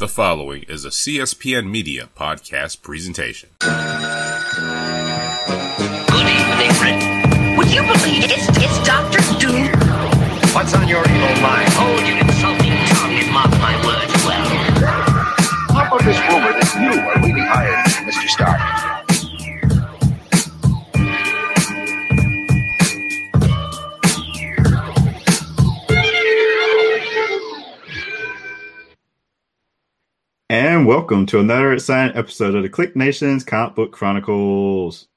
The following is a CSPN Media podcast presentation. Good evening, Rick. Would you believe it's, it's Doctor Doom? What's on your evil mind? Welcome to another exciting episode of the Click Nations Comic Book Chronicles.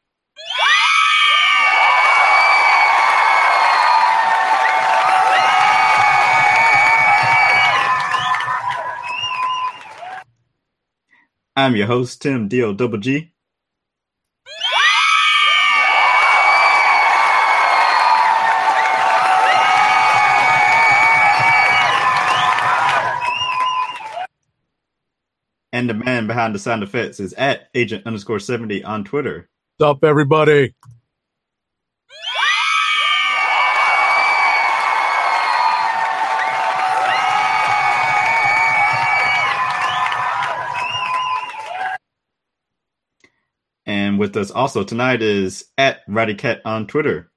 I'm your host, Tim D.O. Double G. And the man behind the sound effects is at agent underscore 70 on Twitter. What's up, everybody? And with us also tonight is at Radicat on Twitter.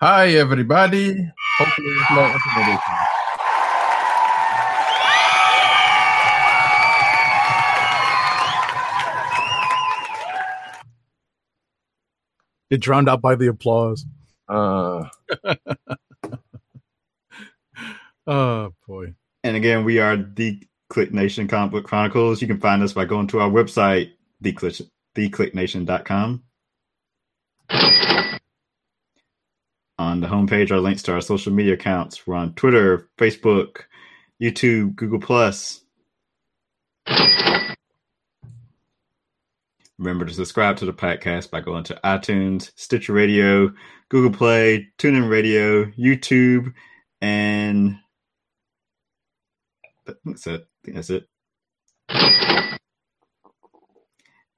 Hi, everybody. Hopefully, it's no Get drowned out by the applause. Uh, Oh boy. And again, we are the Click Nation Comic Book Chronicles. You can find us by going to our website, theclick, theclicknation.com. On the homepage are links to our social media accounts. We're on Twitter, Facebook, YouTube, Google Plus. Remember to subscribe to the podcast by going to iTunes, Stitcher Radio, Google Play, TuneIn Radio, YouTube, and that's it. That's it.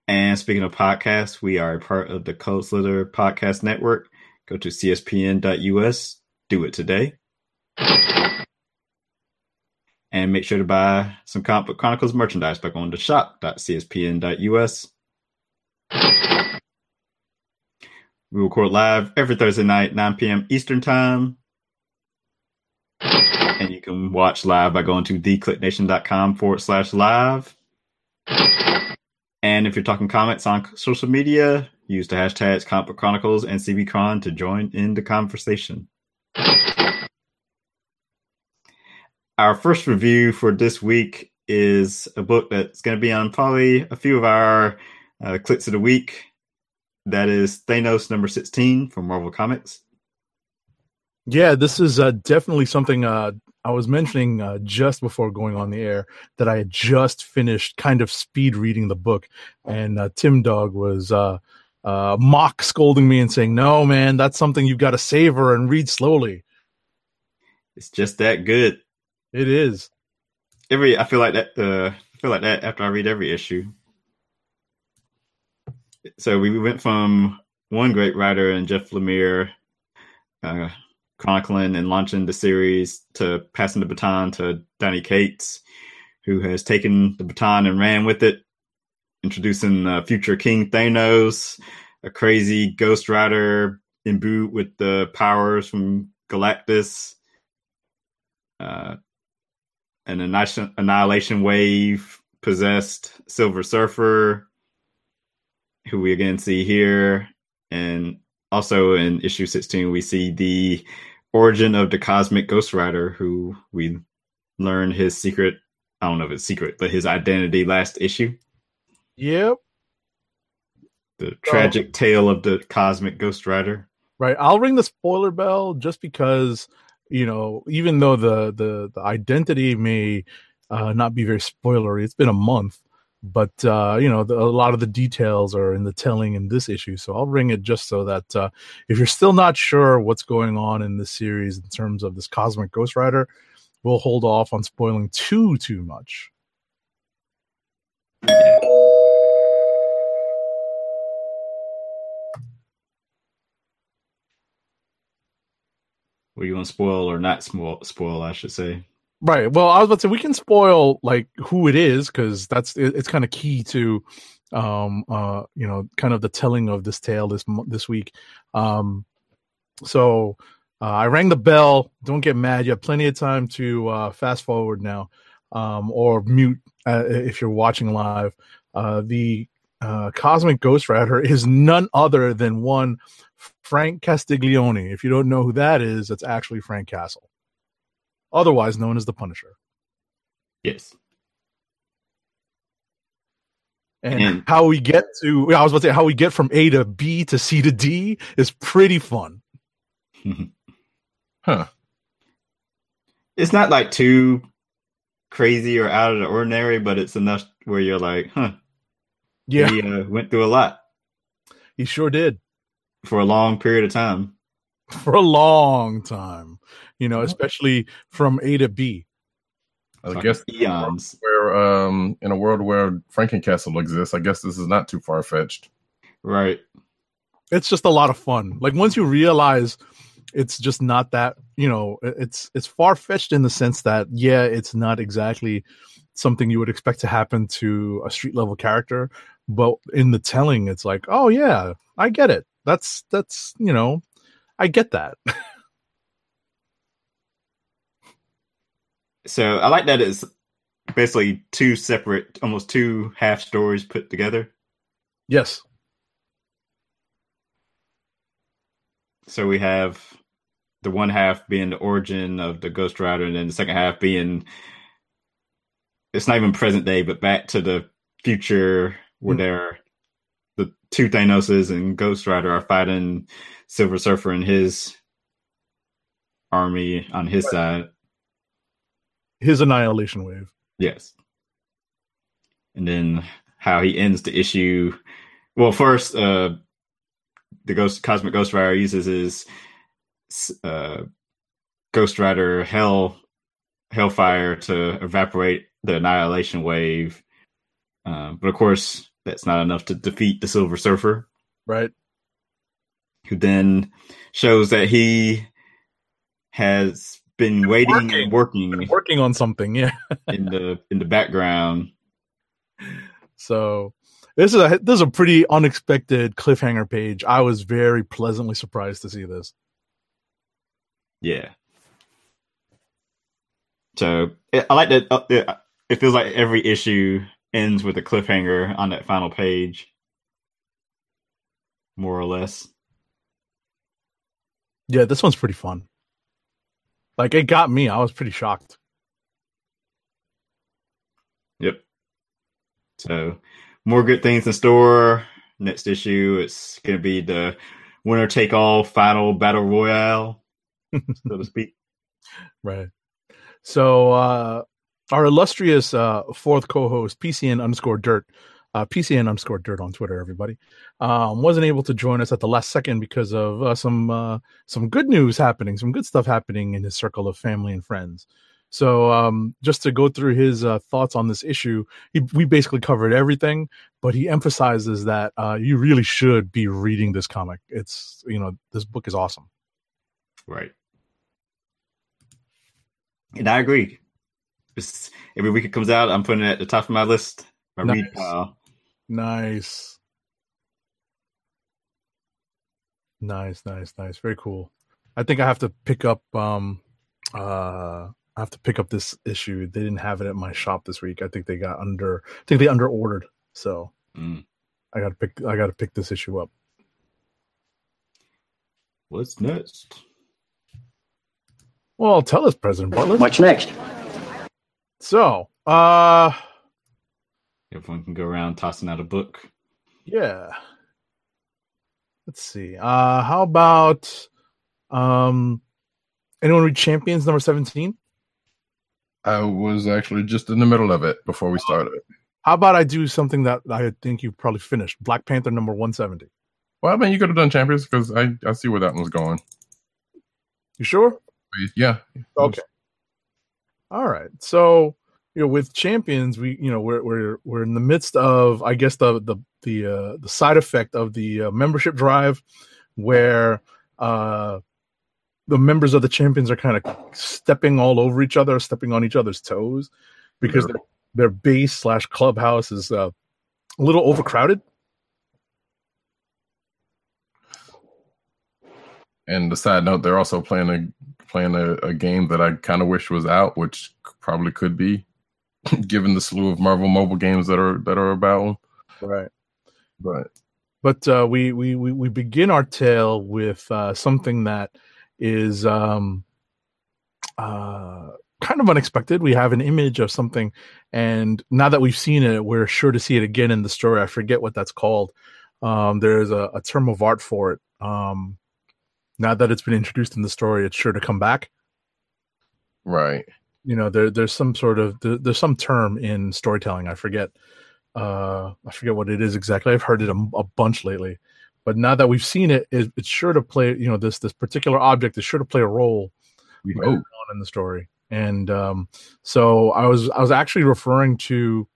And speaking of podcasts, we are a part of the Code Slither Podcast Network. Go to cspn.us. Do it today. And make sure to buy some Comic Book Chronicles merchandise by going to shop.cspn.us. We record live every Thursday night, 9 p.m. Eastern Time. And you can watch live by going to theclicknation.com forward slash live. And if you're talking comics on social media, use the hashtags Comic Chronicles and CBCon to join in the conversation. Our first review for this week is a book that's going to be on probably a few of our uh, clicks of the week. That is Thanos number 16 from Marvel Comics. Yeah, this is uh, definitely something uh, I was mentioning uh, just before going on the air that I had just finished kind of speed reading the book, and uh, Tim Dog was uh, uh, mock scolding me and saying, "No, man, that's something you've got to savor and read slowly." It's just that good. It is. Every I feel like that. Uh, I feel like that after I read every issue. So we went from one great writer and Jeff Lemire, uh, chronicling and launching the series to passing the baton to Donny Cates, who has taken the baton and ran with it, introducing uh, future King Thanos, a crazy Ghost Rider imbued with the powers from Galactus, uh, an annihilation wave possessed Silver Surfer, who we again see here, and also in issue 16 we see the origin of the cosmic ghost rider who we learn his secret i don't know if it's secret but his identity last issue Yep. the tragic tale of the cosmic ghost rider Right. I'll ring the spoiler bell just because, you know, even though the the, the identity may uh, not be very spoilery, it's been a month, but uh, you know, the, a lot of the details are in the telling in this issue. So I'll ring it just so that uh, if you're still not sure what's going on in this series in terms of this cosmic Ghost Rider, we'll hold off on spoiling too too much. do you to spoil or not spoil i should say Right. Well, I was about to say we can spoil like who it is because that's it, it's kind of key to, um, uh, you know, kind of the telling of this tale this this week. Um, so uh, I rang the bell. Don't get mad. You have plenty of time to uh, fast forward now, um, or mute uh, if you're watching live. Uh, the uh, Cosmic Ghost Rider is none other than one Frank Castiglione. If you don't know who that is, that's actually Frank Castle, otherwise known as the Punisher. Yes. And And- how we get to, I was about to say, how we get from A to B to C to D is pretty fun. Huh. It's not like too crazy or out of the ordinary, but it's enough where you're like, huh, Yeah, he uh, went through a lot he sure did for a long period of time. for a long time, you know, especially from A to B. I Like guess eons. where um in a world where Frankencastle exists, I guess this is not too far fetched. Right. It's just a lot of fun. Like once you realize it's just not that, you know, it's it's far fetched in the sense that yeah, it's not exactly something you would expect to happen to a street level character, but in the telling, it's like, oh yeah, I get it. That's that's you know, I get that. So I like that it's basically two separate, almost two half stories put together. yes, So we have the one half being the origin of the Ghost Rider, and then the second half being it's not even present day, but back to the future where Mm. they're the two Thanoses and Ghost Rider are fighting Silver Surfer and his army on his side. His annihilation wave. Yes. And then how he ends the issue. Well, first, uh, the Ghost Cosmic Ghost Rider uses his uh, Ghost Rider Hell Hellfire to evaporate the Annihilation Wave. Uh, but of course, that's not enough to defeat the Silver Surfer, Right. who then shows that he has been waiting and working Working on something, yeah. in the in the background So this is a this is a pretty unexpected cliffhanger page. I was very pleasantly surprised to see this. Yeah. So it, I like that. Uh, it, it feels like every issue ends with a cliffhanger on that final page, more or less. Yeah, this one's pretty fun. Like it got me. I was pretty shocked. Yep. So more good things in store. Next issue, it's going to be the winner take all final battle royale, so to speak. Right. So uh our illustrious uh fourth co-host, PCN underscore dirt, uh PCN underscore dirt on Twitter, everybody, um, wasn't able to join us at the last second because of uh, some uh some good news happening, some good stuff happening in his circle of family and friends. So um just to go through his uh, thoughts on this issue, he, we basically covered everything, but he emphasizes that uh you really should be reading this comic. It's you know, this book is awesome. Right. And I agree. It's, every week it comes out, I'm putting it at the top of my list. My read Nice. pile. Nice. Nice, nice, nice. Very cool. I think I have to pick up um uh I have to pick up this issue. They didn't have it at my shop this week. I think they got under I think they under ordered. So Mm. I gotta pick I gotta pick this issue up. What's next? Well, tell us, President Butler. What's next? So uh Everyone can go around tossing out a book. yeah. Let's see. Uh how about um anyone read Champions number 17? I was actually just in the middle of it before we started. How about I do something that I think you probably finished? Black Panther number 170. Well, I mean, you could have done champions because I, I see where that one's going. You sure? Yeah. Okay. All right. So, you know, with champions, we, you know, we're we're we're in the midst of, I guess, the the the uh, the side effect of the uh, membership drive, where uh, the members of the champions are kind of stepping all over each other, stepping on each other's toes because Sure. their, their base slash clubhouse is uh, a little overcrowded. And the side note, they're also playing a playing a, a game that I kind of wish was out, which probably could be, given the slew of Marvel mobile games that are that are about. Right. But But uh, we, we we we begin our tale with uh, something that is um, uh, kind of unexpected. We have an image of something, and now that we've seen it, we're sure to see it again in the story. I forget what that's called. Um, there's a, a term of art for it. Um, now that it's been introduced in the story, it's sure to come back. right, You know, there there's some sort of there, there's some term in storytelling. I forget. Uh, I forget what it is exactly. I've heard it a, a bunch lately, but now that we've seen it, it, it's sure to play. You know, this this particular object is sure to play a role we hope. on in the story. And um, so I was I was actually referring to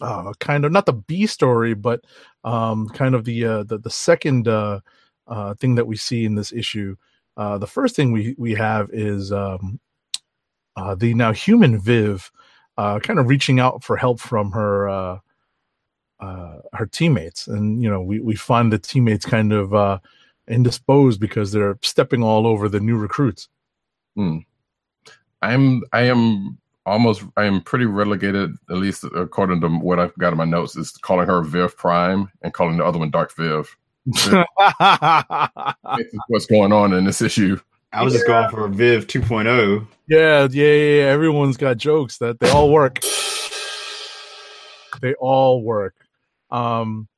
uh, kind of not the B story, but um, kind of the uh, the the second uh, uh, thing that we see in this issue. Uh, the first thing we we have is um, uh, the now human Viv, uh, kind of reaching out for help from her uh, uh, her teammates, and you know we we find the teammates kind of uh, indisposed because they're stepping all over the new recruits. I'm I am almost I am pretty relegated, at least according to what I've got in my notes, is calling her Viv Prime and calling the other one Dark Viv. Is what's going on in this issue. I was just going for Viv oh. 2.0. Yeah, yeah, yeah, yeah. Everyone's got jokes that they all work. They all work. Um,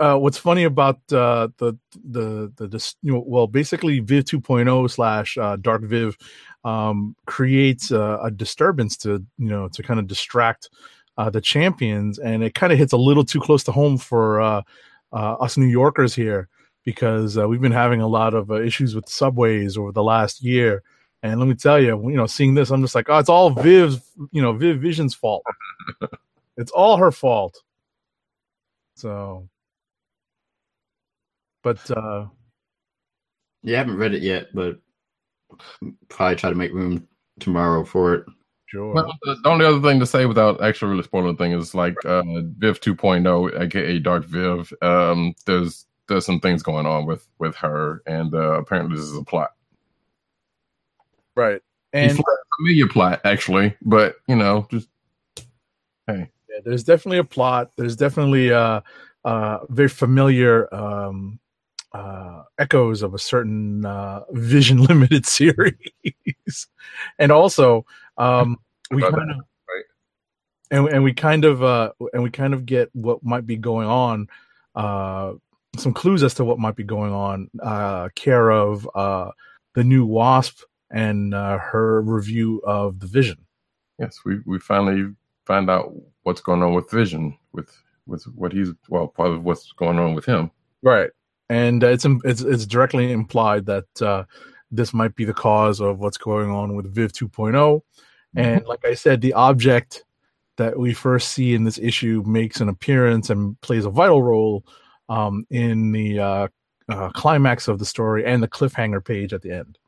uh, what's funny about uh, the the the dis- you know, well, basically Viv 2.0 slash uh, Dark Viv um, creates a, a disturbance to you know to kind of distract uh, the champions, and it kind of hits a little too close to home for uh, uh, us New Yorkers here because uh, we've been having a lot of uh, issues with subways over the last year. And let me tell you, you know, seeing this, I'm just like, oh, it's all Viv's, you know, Viv Vision's fault. it's all her fault. So, but uh Yeah, I haven't read it yet, but probably try to make room tomorrow for it. sure. Well, the the only other thing to say without actually really spoiling the thing is like uh, Viv 2.0, aka Dark Viv. Um, there's there's some things going on with with her, and uh, apparently this is a plot. right. And familiar plot actually, but you know, just yeah, there's definitely a plot. There's definitely uh uh very familiar um uh echoes of a certain uh vision limited series. and also um we kind that, of right. and, and we kind of uh and we kind of get what might be going on uh some clues as to what might be going on uh care of uh the new wasp and uh, her review of the vision. Yes, we we finally find out what's going on with Vision, with with what he's well, part of what's going on with him. right. And uh, it's it's it's directly implied that uh this might be the cause of what's going on with viv 2.0 and like i said the object that we first see in this issue makes an appearance and plays a vital role um in the uh, uh climax of the story and the cliffhanger page at the end.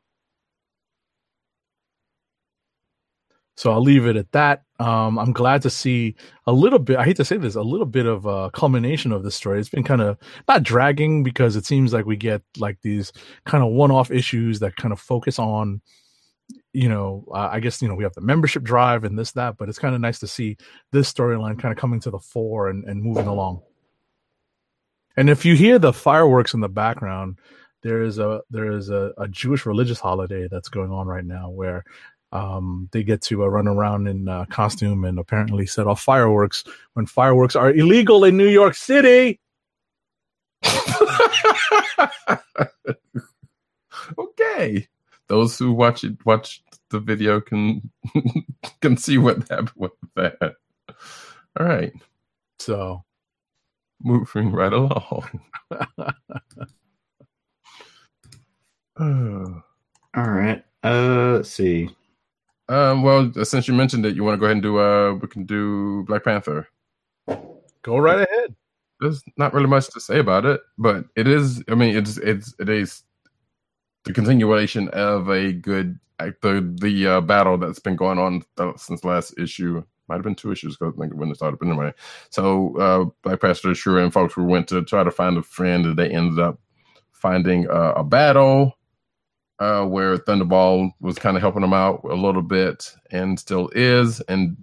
So i'll leave it at that. Um i'm glad to see a little bit i hate to say this a little bit of a culmination of this story. It's been kind of not dragging because it seems like we get like these kind of one-off issues that kind of focus on you know uh, i guess you know we have the membership drive and this that but it's kind of nice to see this storyline kind of coming to the fore and, and moving along and if you hear the fireworks in the background there is a there is a, a jewish religious holiday that's going on right now where um, they get to uh, run around in uh, costume and apparently set off fireworks when fireworks are illegal in New York City. okay, those who watch it watch the video can can see what happened with that. All right, So moving right along. All right. Uh, let's see. Um, well, since you mentioned it, you want to go ahead and do uh, we can do Black Panther. go right ahead. There's not really much to say about it, but it is. I mean, it's it's it is the continuation of a good like the the uh, battle that's been going on th- since last issue. Might have been two issues ago, I think when it started. But anyway, so uh, Black Panther Shuri and folks we went to try to find a friend, and they ended up finding uh, a battle uh, where Thunderball was kind of helping them out a little bit, and still is. And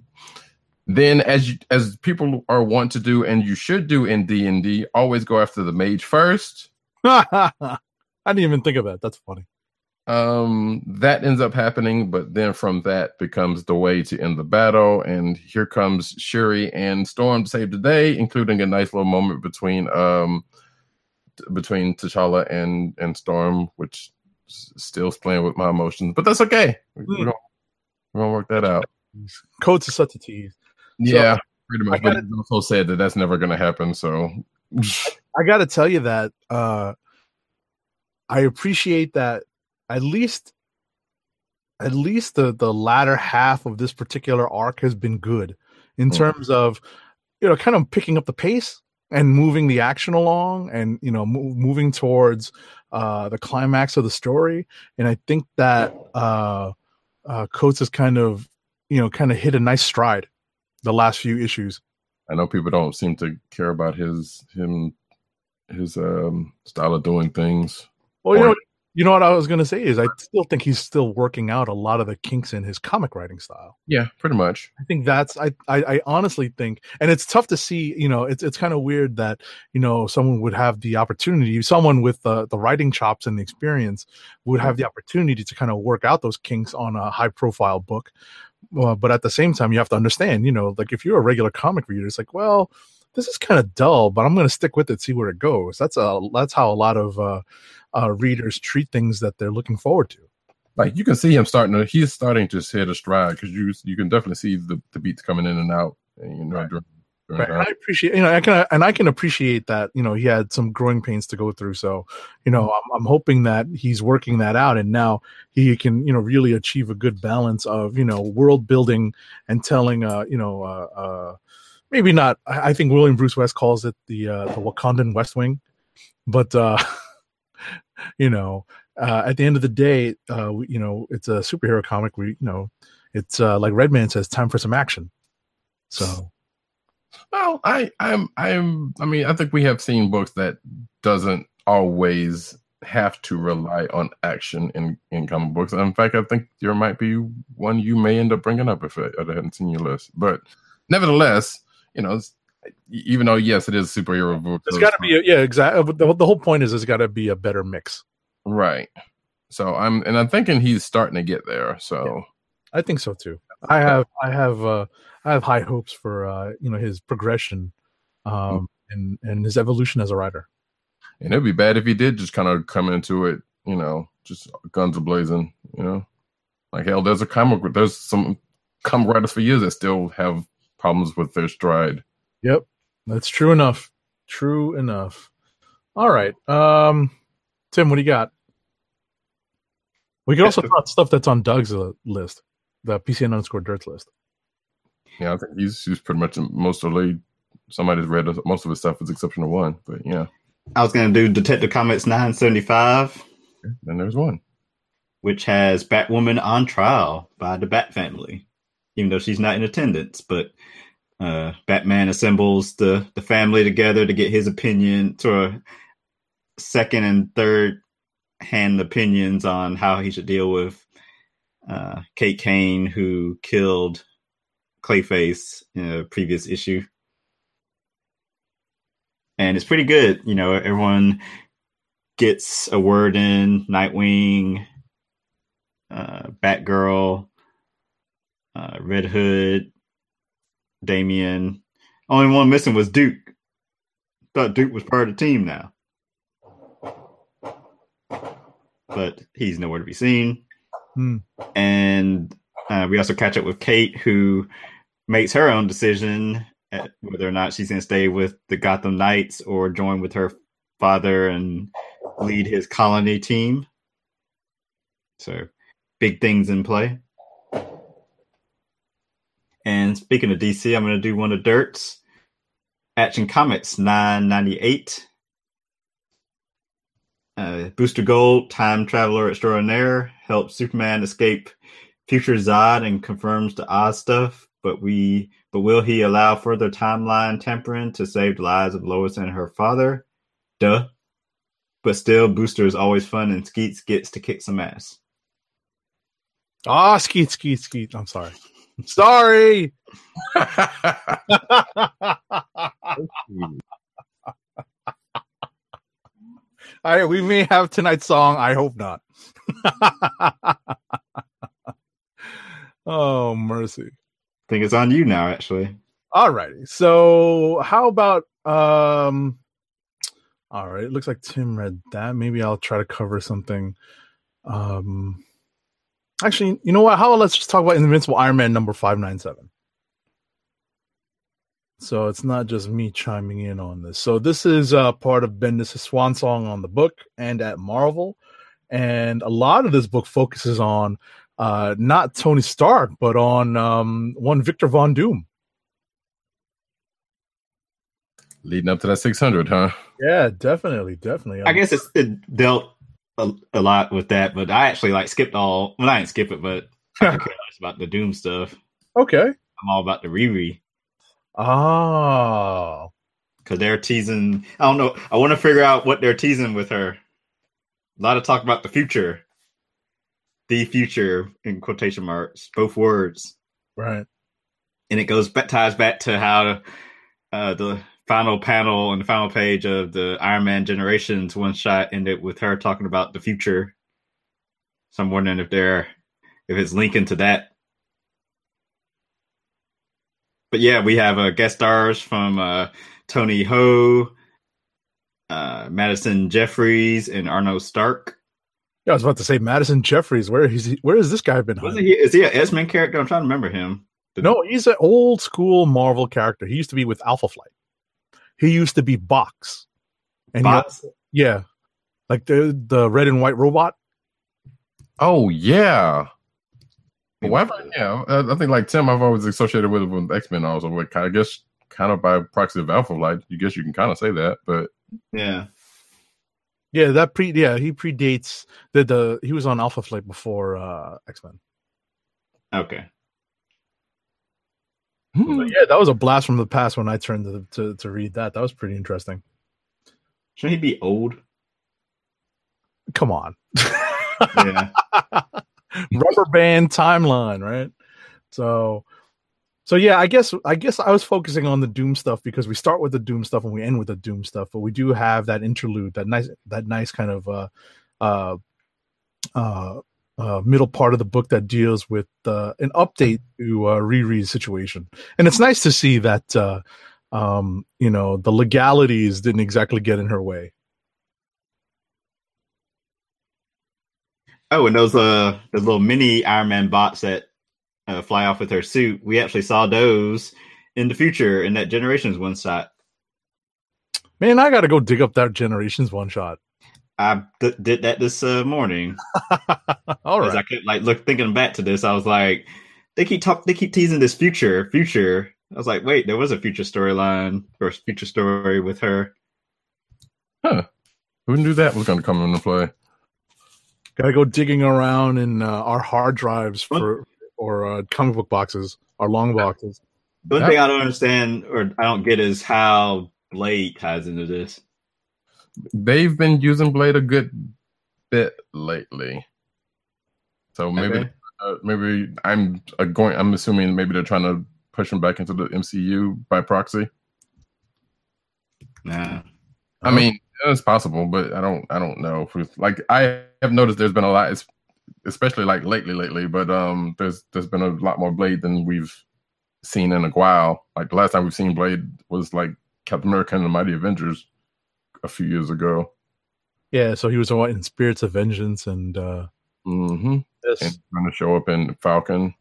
then, as you, as people are want to do, and you should do in D and D, always go after the mage first. I didn't even think of that. That's funny. Um, that ends up happening, but then from that becomes the way to end the battle. And here comes Shuri and Storm to save the day, including a nice little moment between um t- between T'Challa and and Storm, which s- still is playing with my emotions, but that's okay. We- We're Hmm. gonna, we're gonna work that out. Coates are such a tease. Yeah, pretty much. But gotta- it's also said that that's never gonna happen. So I got to tell you that uh, I appreciate that at least at least the the latter half of this particular arc has been good in Mhm. terms of you know kind of picking up the pace and moving the action along and you know mo- moving towards uh the climax of the story and i think that uh uh coates has kind of you know kind of hit a nice stride the last few issues I know people don't seem to care about his him his um style of doing things. Well, you know, you know what I was going to say is I still think he's still working out a lot of the kinks in his comic writing style. Yeah, pretty much. I think that's I, I I honestly think, and it's tough to see. You know, it's it's kind of weird that you know someone would have the opportunity, someone with the the writing chops and the experience would have the opportunity to kind of work out those kinks on a high profile book. Uh, but at the same time, you have to understand, you know, like if you're a regular comic reader, it's like, well, this is kind of dull, but I'm going to stick with it, see where it goes. That's a that's how a lot of uh, uh, readers treat things that they're looking forward to. Like you can see him starting to he's starting to hit a stride because you you can definitely see the, the beats coming in and out. And, you know, Right. during, during Right. I appreciate, you know, I can, and I can appreciate that, you know, he had some growing pains to go through. So, you know, I'm, I'm hoping that he's working that out and now he can, you know, really achieve a good balance of, you know, world building and telling, uh, you know, uh, uh, maybe not, I, think William Bruce West calls it the, uh, the Wakandan West Wing, but, uh, you know, uh, at the end of the day, uh, you know, it's a superhero comic. We, you know, it's, uh, like Redman says, time for some action. So, Well, I I'm I'm I mean, I think we have seen books that doesn't always have to rely on action in in comic books. In fact, I think there might be one you may end up bringing up if I, I hadn't seen your list. But nevertheless, you know, it's, even though yes, it is a superhero book. There's got to be, a, yeah, exactly. The, the whole point is, it's got to be a better mix. right. So I'm and I'm thinking he's starting to get there. So I think so too. I have, I have, uh, I have high hopes for, uh, you know, his progression, um, and and his evolution as a writer. and it'd be bad if he did just kind of come into it, you know, just guns blazing, you know. Like hell, there's a comic there's some comic writers for years that still have problems with their stride. Yep, that's true enough. True enough. All right, um, Tim, what do you got? We could also talk stuff that's on Doug's list, the PCN underscore Dirts list. Yeah, I think he's he's pretty much mostly somebody's read most of his stuff with the exception of one. But yeah, I was going to do Detective Comics 975, then there's one. which has Batwoman on trial by the Bat family, even though she's not in attendance. But uh, Batman assembles the, the family together to get his opinion, to a second and third hand opinions on how he should deal with uh, Kate Kane, who killed Clayface in a previous issue. And it's pretty good. You know, everyone gets a word in Nightwing, uh, Batgirl, uh, Red Hood, Damian. Only one missing was Duke. Thought Duke was part of the team now. But he's nowhere to be seen. Hmm. And uh, we also catch up with Kate, who makes her own decision at whether or not she's going to stay with the Gotham Knights or join with her father and lead his colony team. So, big things in play. And speaking of DC, I'm going to do one of Dirt's Action Comics 998. Uh, Booster Gold, time traveler extraordinaire, helps Superman escape future Zod and confirms the Oz stuff. But we, but will he allow further timeline tampering to save the lives of Lois and her father? Duh. But still, Booster is always fun, and Skeets gets to kick some ass. Ah, skeet, skeet, skeet. I'm sorry. Sorry. I we may have tonight's song. I hope not. oh mercy. I think it's on you now, actually. Alrighty. So how about um all right, it looks like Tim read that. Maybe I'll try to cover something. Um actually, you know what? How about let's just talk about Invincible Iron Man number 597. So it's not just me chiming in on this. So this is uh, part of Bendis' swan song on the book and at Marvel, and a lot of this book focuses on uh, not Tony Stark, but on um, one Victor Von Doom. Leading up to that 600, huh? Yeah, definitely, definitely. I guess it's, it dealt a, a lot with that, but I actually like skipped all. Well, I didn't skip it, but I care less about the Doom stuff. okay. I'm all about the Riri Oh, because they're teasing. I don't know. I want to figure out what they're teasing with her. A lot of talk about the future, the future in quotation marks, both words, right. and it goes back ties back to how uh, the final panel and the final page of the Iron Man Generations one shot ended with her talking about the future. So I'm wondering if they're if it's linking to that. But yeah, we have uh, guest stars from uh, Tony Ho, uh, Madison Jeffries, and Arno Stark. Yeah, I was about to say Madison Jeffries. Where is he? Where has this guy been? Hiding? he? Is he an X Men character? I'm trying to remember him. No, he's an old school Marvel character. He used to be with Alpha Flight. He used to be Box. And he- yeah, like the the red and white robot. Oh, yeah. Well, yeah, I I think like Tim, I've always associated with, with X Men also. But I guess kind of by proxy of Alpha Flight, you guess you can kind of say that. But Yeah. Yeah, that pre yeah he predates the the he was on Alpha Flight before uh X Men. Okay. But yeah, that was a blast from the past when I turned to, to to read that. That was pretty interesting. Shouldn't he be old? Come on, Yeah. rubber band timeline, right? So, so yeah, I guess I guess I was focusing on the Doom stuff because we start with the Doom stuff and we end with the Doom stuff, but we do have that interlude, that nice that nice kind of uh uh uh, uh middle part of the book that deals with uh, an update to uh, Riri's situation, and it's nice to see that uh, um you know the legalities didn't exactly get in her way. Oh, and those uh the little mini Iron Man bots that uh, fly off with her suit, we actually saw those in the future in that Generations one shot. Man, I got to go dig up that Generations one shot. I th- did that this uh, morning All because right. I kept like look thinking back to this. I was like, they keep talk, they keep teasing this future, future. I was like, wait, there was a future storyline or future story with her. Huh? Who knew that was going to come into play? Gotta go digging around in uh, our hard drives for or uh, comic book boxes, our long boxes. The only Yeah. thing I don't understand or I don't get is how Blade ties into this. They've been using Blade a good bit lately, so maybe uh, maybe I'm uh, going. I'm assuming maybe they're trying to push him back into the MCU by proxy. Nah. I mean, it's possible, but I don't. I don't know. If- Like I have noticed, there's been a lot, es- especially like lately, lately. But um, there's there's been a lot more Blade than we've seen in a while. Like the last time we've seen Blade was like Captain America and the Mighty Avengers a few years ago. Yeah, so he was in Spirits of Vengeance and uh, Mm-hmm. this. And going to show up in Falcon.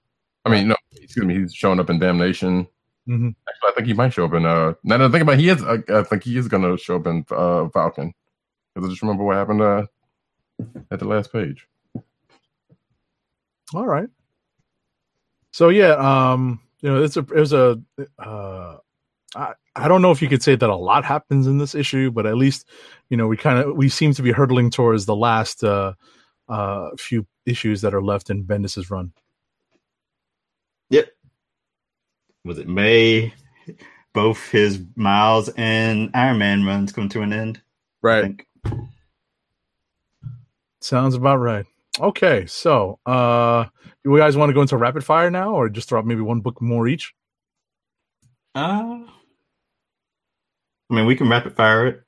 I mean, no, excuse me, he's showing up in Damnation. Mhm. Actually, I think he might show up in. Uh, now that I think about, it, he is. I, I think he is going to show up in uh, Falcon. Because I just remember what happened uh, at the last page. All right. So yeah, um, you know, it's a it was a uh, I, I don't know if you could say that a lot happens in this issue, but at least you know we kind of we seem to be hurtling towards the last uh, uh, few issues that are left in Bendis's run. Yep. Was it May? Both his Miles and Iron Man runs come to an end. Right. Sounds about right. Okay, so uh, you guys want to go into rapid fire now, or just throw out maybe one book more each? Uh, I mean, we can rapid fire it.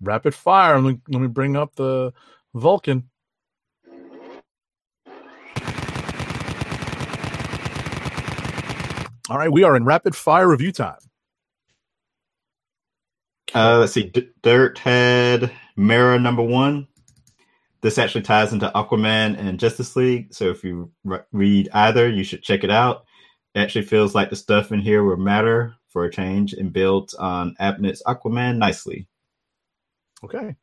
Rapid fire. Let me, let me bring up the Vulcan. All right, we are in rapid fire review time. Uh, let's see. D- Dirt had Mera number one. This actually ties into Aquaman and Justice League. So if you re- read either, you should check it out. It actually feels like the stuff in here will matter for a change and built on Abnett's Aquaman nicely. Okay.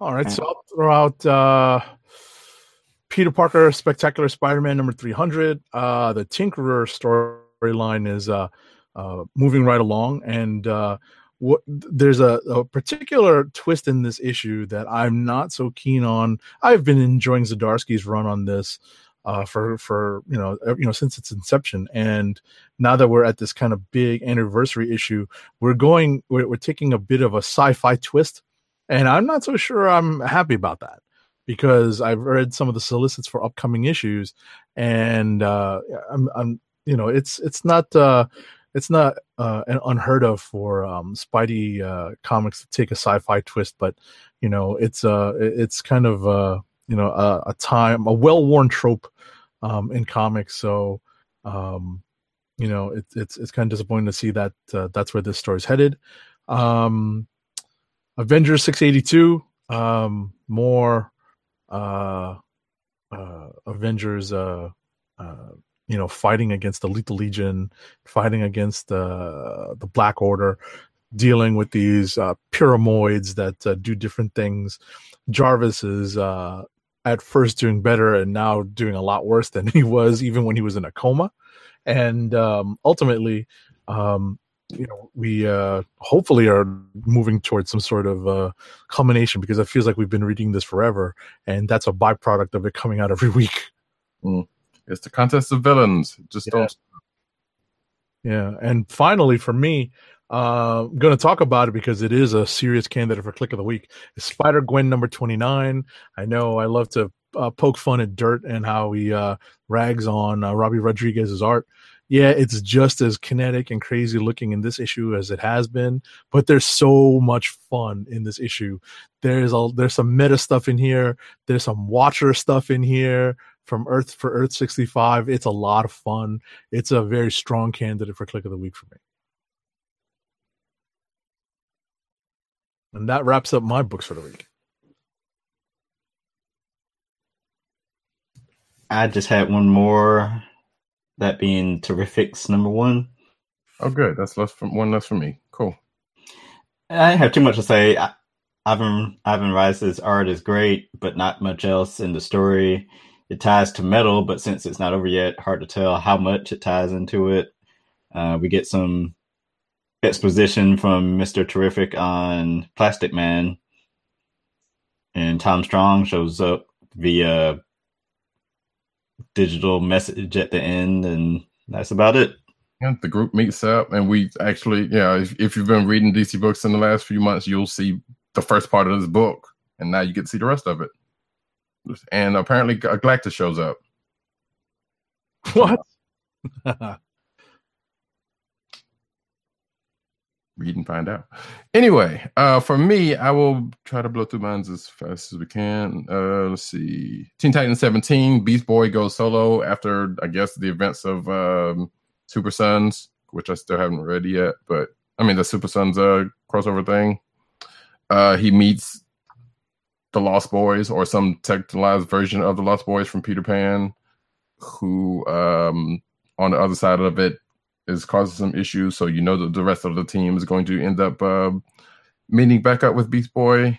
All right, so I'll throw out uh, Peter Parker Spectacular Spider-Man number 300. Uh, the Tinkerer storyline is uh, uh, moving right along, and uh, what there's a, a particular twist in this issue that I'm not so keen on. I've been enjoying Zdarsky's run on this uh, for for you know you know since its inception, and now that we're at this kind of big anniversary issue, we're going we're, we're taking a bit of a sci-fi twist, and I'm not so sure I'm happy about that because I've read some of the solicits for upcoming issues, and uh, I'm, I'm you know it's it's not uh, it's not uh, unheard of for um, Spidey uh, comics to take a sci-fi twist, but you know it's uh it's kind of uh you know a, a time a well-worn trope um, in comics, so um, you know it, it's it's kind of disappointing to see that uh, that's where this story's headed. Um, Avengers 682, um, more uh, uh, Avengers, uh, uh, you know, fighting against the Lethal Legion, fighting against uh, the Black Order, dealing with these uh, pyramoids that uh, do different things. Jarvis is uh, at first doing better and now doing a lot worse than he was even when he was in a coma. And um, ultimately, um, you know, we uh, hopefully are moving towards some sort of uh, culmination because it feels like we've been reading this forever, and that's a byproduct of it coming out every week. It's the contest of villains. Just Yeah. don't. Yeah, and finally, for me, uh, I'm going to talk about it because it is a serious candidate for Click of the Week. Spider Gwen number 29. I know I love to uh, poke fun at Dirt and how he uh, rags on uh, Robbi Rodriguez's art. Yeah, it's just as kinetic and crazy looking in this issue as it has been, but there's so much fun in this issue. There's a there's some meta stuff in here. There's some Watcher stuff in here from Earth for Earth 65. It's a lot of fun. It's a very strong candidate for Click of the Week for me. And that wraps up my books for the week. I just had one more, that being Terrifics number one. Oh, good. That's less from one less for me. Cool. I didn't have too much to say. I, Ivan Ivan Reis's art is great, but not much else in the story. It ties to metal, but since it's not over yet, hard to tell how much it ties into it. Uh, we get some exposition from Mister Terrific on Plastic Man, and Tom Strong shows up via digital message at the end, and that's about it. Yeah, the group meets up, and we actually, yeah, if, if you've been reading DC books in the last few months, you'll see the first part of this book, and now you get to see the rest of it. And apparently, Galactus shows up. What? read and find out. Anyway, uh, for me, I will try to blow through mine as fast as we can. Uh, let's see. Teen Titans 17, Beast Boy goes solo after, I guess, the events of um, Super Sons, which I still haven't read yet. But I mean, the Super Sons uh, crossover thing. Uh, he meets the Lost Boys or some technologized version of the Lost Boys from Peter Pan, who um, on the other side of it is causing some issues. So you know that the rest of the team is going to end up uh, meeting back up with Beast Boy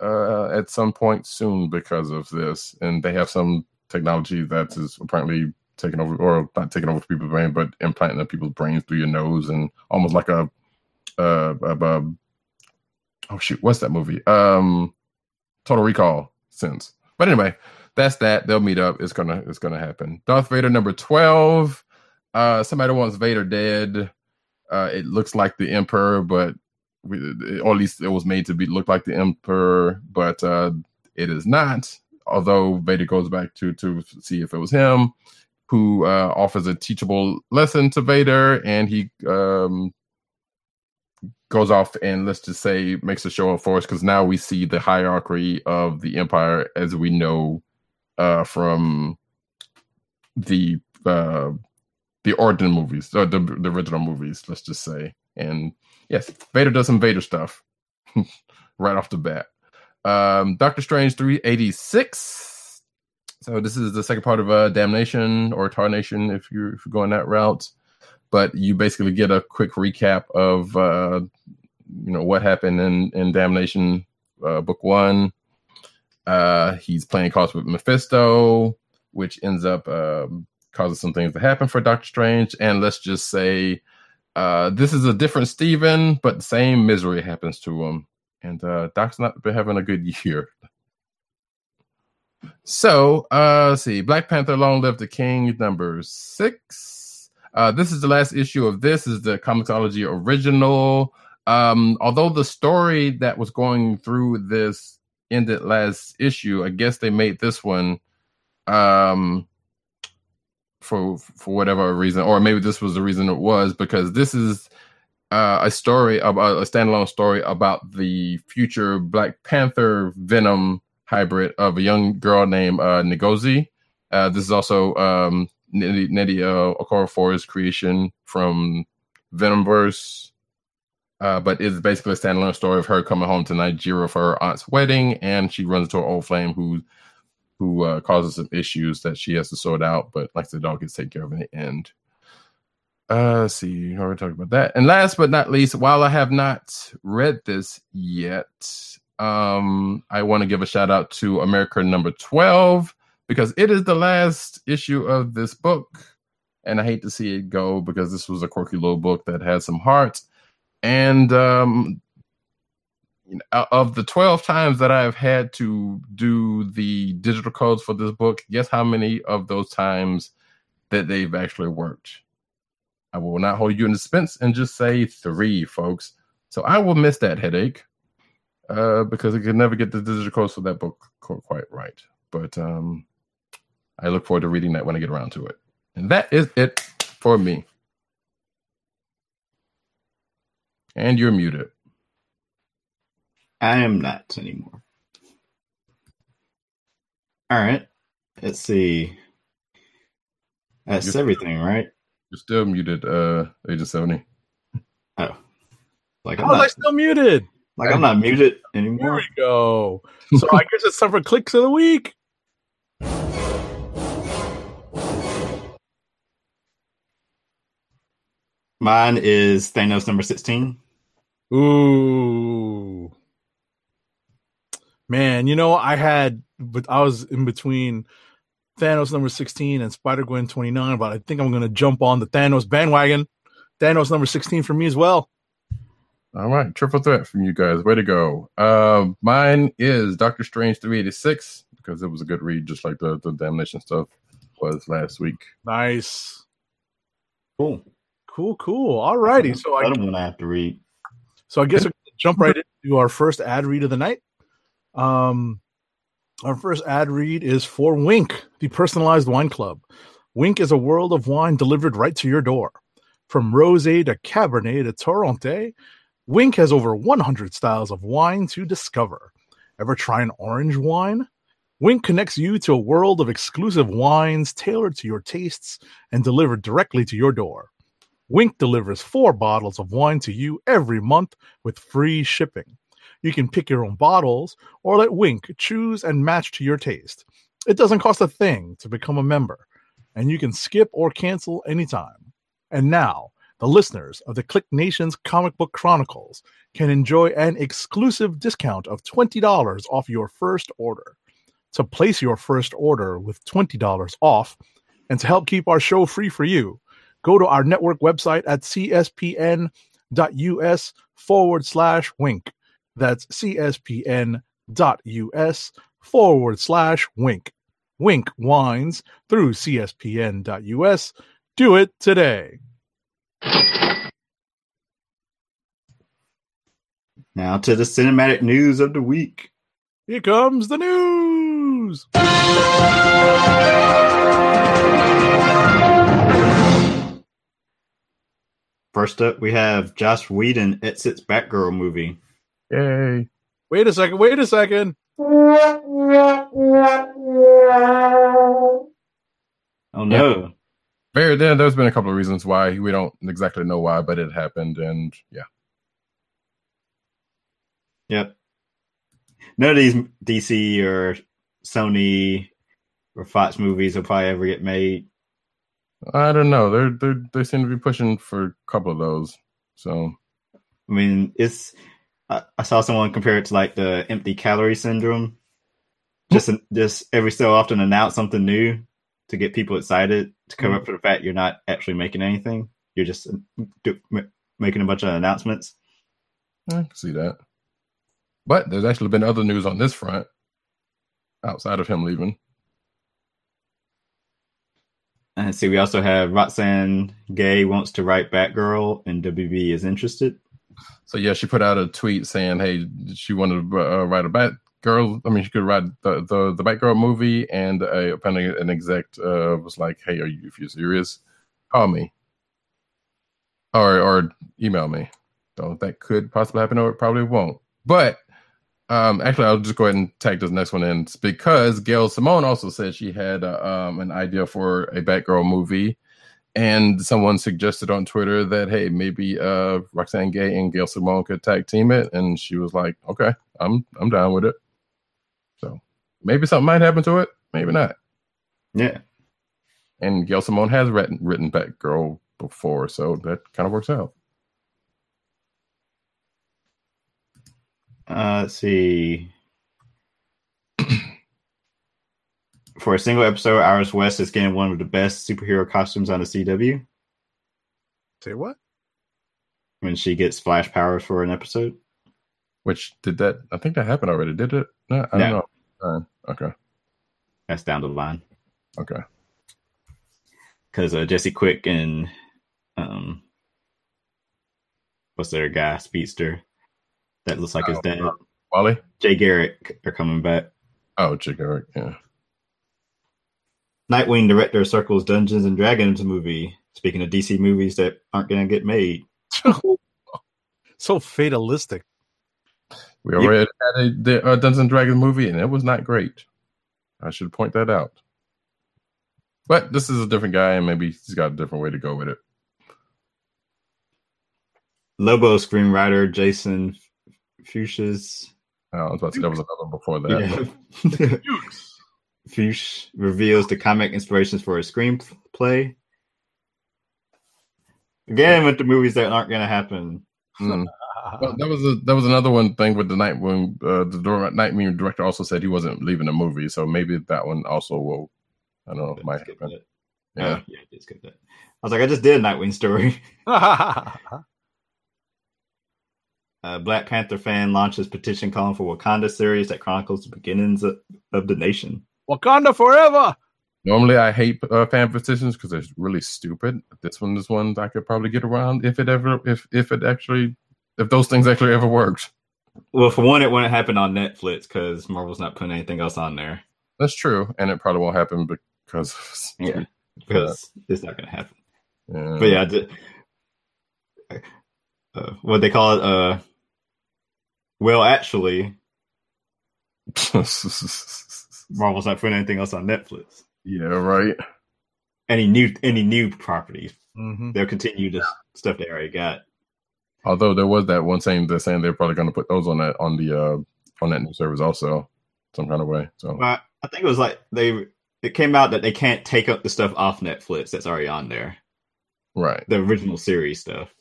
uh, at some point soon because of this, and they have some technology that is apparently taking over, or not taking over people's brain, but implanting in people's brains through your nose, and almost like a, uh, a, a oh shoot, what's that movie? Um, Total Recall sense. But anyway, that's that. They'll meet up. It's gonna it's gonna happen. Darth Vader number twelve. Uh, somebody wants Vader dead. Uh, it looks like the Emperor, but we, or at least it was made to be look like the Emperor, but uh, it is not. Although Vader goes back to to see if it was him, who uh, offers a teachable lesson to Vader, and he um, goes off and let's just say makes a show of force because now we see the hierarchy of the Empire as we know uh, from the uh, the Origin movies, or the, the original movies, let's just say. And yes, Vader does some Vader stuff right off the bat. Um, Doctor Strange 386. So this is the second part of uh, Damnation or Tarnation if you're, if you're going that route. But you basically get a quick recap of uh, you know what happened in in Damnation uh, book one. Uh, he's playing cards with Mephisto, which ends up um, causing some things to happen for Doctor Strange. And let's just say uh, this is a different Steven, but the same misery happens to him. And uh, Doc's not been having a good year. So, uh, let's see. Black Panther Long Live the King, number six. Uh, this is the last issue of this. this is the Comixology original. Um, although the story that was going through this ended last issue, I guess they made this one um for for whatever reason, or maybe this was the reason it was because this is uh, a story about a standalone story about the future Black Panther Venom hybrid of a young girl named uh, Ngozi. Uh, this is also um, Nnedi uh, Okorafor's creation from Venomverse. Uh, but it's basically a standalone story of her coming home to Nigeria for her aunt's wedding, and she runs into an old flame who who uh, causes some issues that she has to sort out. But like the dog gets taken care of in the end. Uh, see, already talked about that. And last but not least, while I have not read this yet, um, I want to give a shout out to America number 12 because it is the last issue of this book. And I hate to see it go because this was a quirky little book that had some heart. And um, of the 12 times that I've had to do the digital codes for this book, guess how many of those times that they've actually worked? I will not hold you in suspense and just say three, folks. So I will miss that headache uh, because I could never get the digital codes for that book quite right. But um, I look forward to reading that when I get around to it. And that is it for me. And you're muted. I am not anymore. All right. Let's see. That's You're- everything, right? You're still muted, uh, Agent 70. Oh. Like I'm How was I not, still muted? like I'm not muted There anymore. we go. So I guess it's time for clicks of the week. Mine is Thanos number 16. Ooh. Man, you know, I had but I was in between Thanos number 16 and Spider Gwen 29, but I think I'm gonna jump on the Thanos bandwagon. Thanos number 16 for me as well. All right, triple threat from you guys. Way to go. Uh, mine is Doctor Strange 386 because it was a good read, just like the, the Damnation stuff was last week. Nice. Cool. Cool, cool. All righty. So I I don't want to have to read. So I guess we're gonna jump right into our first ad read of the night. Um, our first ad read is for Wink, the personalized wine club. Wink is a world of wine delivered right to your door. From rosé to cabernet to torronté, Wink has over 100 styles of wine to discover. Ever try an orange wine? Wink connects you to a world of exclusive wines tailored to your tastes and delivered directly to your door. Wink delivers four bottles of wine to you every month with free shipping. You can pick your own bottles or let Wink choose and match to your taste. It doesn't cost a thing to become a member, and you can skip or cancel anytime. And now, the listeners of the Click Nations Comic Book Chronicles can enjoy an exclusive discount of $20 off your first order. To place your first order with $20 off, And to help keep our show free for you, go to our network website at cspn.us forward slash wink. That's cspn.us forward slash wink. Wink wines through cspn.us. Do it today. Now to the cinematic news of the week. Here comes the news. First up, we have Joss Whedon exits Batgirl movie. Yay. Wait a second. Wait a second. Oh no. Very then there's been a couple of reasons why we don't exactly know why, but it happened and yeah. Yep. None of these DC or Sony or Fox movies will probably ever get made. I don't know. They're they they seem to be pushing for a couple of those. So I mean, it's. I, I saw someone compare it to like the empty calorie syndrome. Just, just every so often announce something new to get people excited to cover up mm. for the fact you're not actually making anything. You're just uh, do, m- making a bunch of announcements. I can see that. But there's actually been other news on this front outside of him leaving. And see, we also have Roxane Gay wants to write Batgirl, and WB is interested. So yeah, she put out a tweet saying, "Hey, she wanted to uh, write a Batgirl. I mean, she could write the the, the Batgirl movie." And uh, apparently, an exec uh, was like, "Hey, are you if you're serious, call me, or or email me." So that could possibly happen, or it probably won't. But um, actually, I'll just go ahead and tag this next one in because Gail Simone also said she had uh, um, an idea for a Batgirl movie, and someone suggested on Twitter that hey, maybe uh, Roxane Gay and Gail Simone could tag team it, and she was like, "Okay, I'm I'm down with it." So maybe something might happen to it, maybe not. Yeah. And Gail Simone has written written Batgirl before, so that kind of works out. Uh, let's see. For a single episode, Iris West is getting one of the best superhero costumes on the CW Say what? when she gets flash powers for an episode. Which did that? I think that happened already. Did it? No, I don't No. know. Uh, okay, That's down the line okay. because uh, Jesse Quick and um, what's their guy Speedster that looks like his Oh, dad, uh, Wally. Jay Garrick, are coming back. Oh, Jay Garrick, Yeah. Nightwing director circles Dungeons and Dragons movie. Speaking of DC movies that aren't going to get made, so fatalistic. We already had a the, uh, Dungeons and Dragons movie, and it was not great. I should point that out. But this is a different guy, and maybe he's got a different way to go with it. Lobo screenwriter Jason Fuchs. Uh, I was about to say there was another one before that. Yeah. Fuchs reveals the comic inspirations for a screenplay. Again, with the movies that aren't going to happen. Mm. Well, that was a, that was another one thing with the night when uh, the dir- Nightwing director also said he wasn't leaving the movie, so maybe that one also will. I don't know, if it might Skip happen. that. Yeah. Oh, yeah, I did skip that. I was like, I just did a Nightwing story. Uh, Black Panther fan launches petition calling for Wakanda series that chronicles the beginnings of, of the nation. Wakanda forever. Normally, I hate uh, fan petitions because they're really stupid. This one is one I could probably get around if it ever, if if it actually, if those things actually ever worked. Well, for one, it wouldn't happen on Netflix because Marvel's not putting anything else on there. That's true, and it probably won't happen because Yeah, because it's not going to happen. yeah. But yeah, I uh, what they call it? Uh, well, actually, Marvel's not putting anything else on Netflix. yeah, right. Any new any new properties, Mhm. they'll continue the stuff they already got. Although there was that one saying they're saying they're probably going to put those on that on the uh on that new service also, some kind of way. So But I think it was like they it came out that they can't take up the stuff off Netflix that's already on there, right. the original series stuff.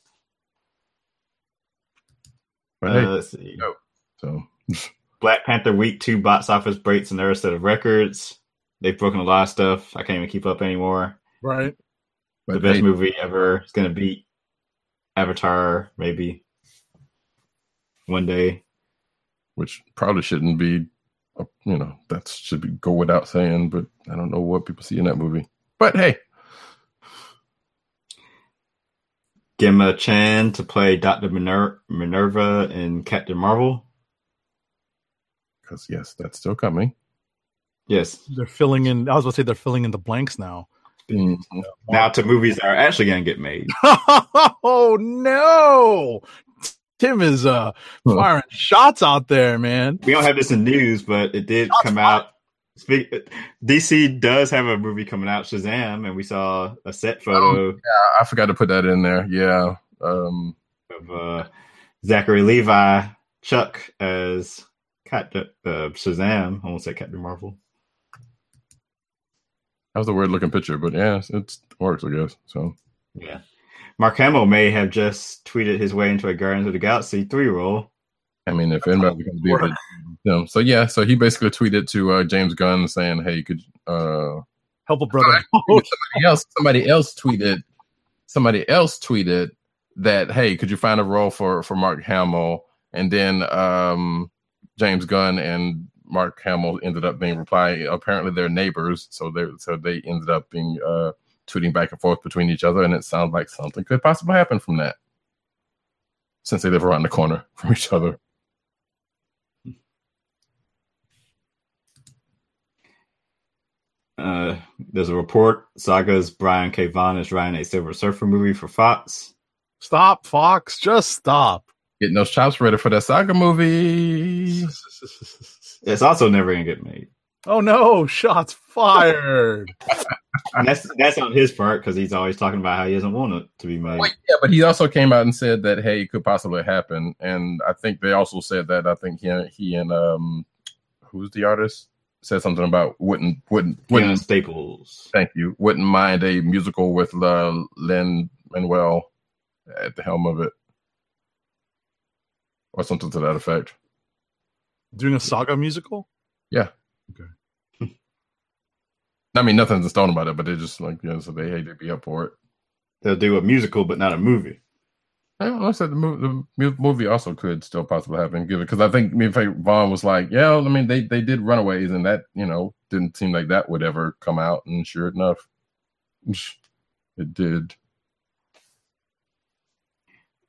But Uh, hey, let's see. no. so Black Panther Week Two box office breaks another set of records. They've broken a lot of stuff. I can't even keep up anymore. Right. But the best hey, movie ever. It's gonna beat Avatar, maybe one day. which probably shouldn't be, you know, that should be go without saying. But I don't know what people see in that movie. But hey, Gemma Chan to play Doctor Miner- Minerva in Captain Marvel. Because yes, that's still coming. Yes, They're filling in. I was going to say they're filling in the blanks now. Mhm. now to movies that are actually gonna get made. oh no! Tim is uh Huh. firing shots out there, man. We don't have this in news, but it did come out. Speak, DC does have a movie coming out, Shazam, and we saw a set photo Yeah, I forgot to put that in there. Yeah. Um, of uh, Zachary Levi Chuck as Cat uh, Shazam. I won't say Captain Marvel. that was a weird looking picture, but yeah, it's, it's it works, I guess. So Yeah. Mark Hamill may have just tweeted his way into a Guardians of the Galaxy 3 role. I mean, if anybody's going to be able to, you so yeah, so he basically tweeted to uh, James Gunn saying, "Hey, could uh, Help a brother. somebody else somebody else tweeted somebody else tweeted that hey could you find a role for for mark hamill and then um james gunn and mark hamill ended up being replying apparently they're neighbors so they so they ended up being uh tweeting back and forth between each other and it sounds like something could possibly happen from that since they live around the corner from each other Uh, there's a report Saga's Brian K. Vaughan is writing a Silver Surfer movie for Fox. Stop, Fox. Just stop. Getting those chops ready for that saga movie It's also never going to get made. Oh no! Shots fired. And that's that's on his part because he's always talking about how he doesn't want it to be made. Well, yeah, but he also came out and said that hey, it could possibly happen, and I think they also said that I think he he and um, who's the artist said something about wouldn't wouldn't wouldn't Staples. thank you wouldn't mind a musical with uh, Lin Manuel at the helm of it, or something to that effect. Doing a saga musical? Yeah. Okay. I mean, nothing's in stone about it, but they're just like you know, so they hey, they'd be up for it. They'll do a musical, but not a movie. I I said the movie, the movie also could still possibly happen, given because I think me and Faye Vaughn was like, yeah, I mean they they did Runaways, and that you know didn't seem like that would ever come out, and sure enough, it did.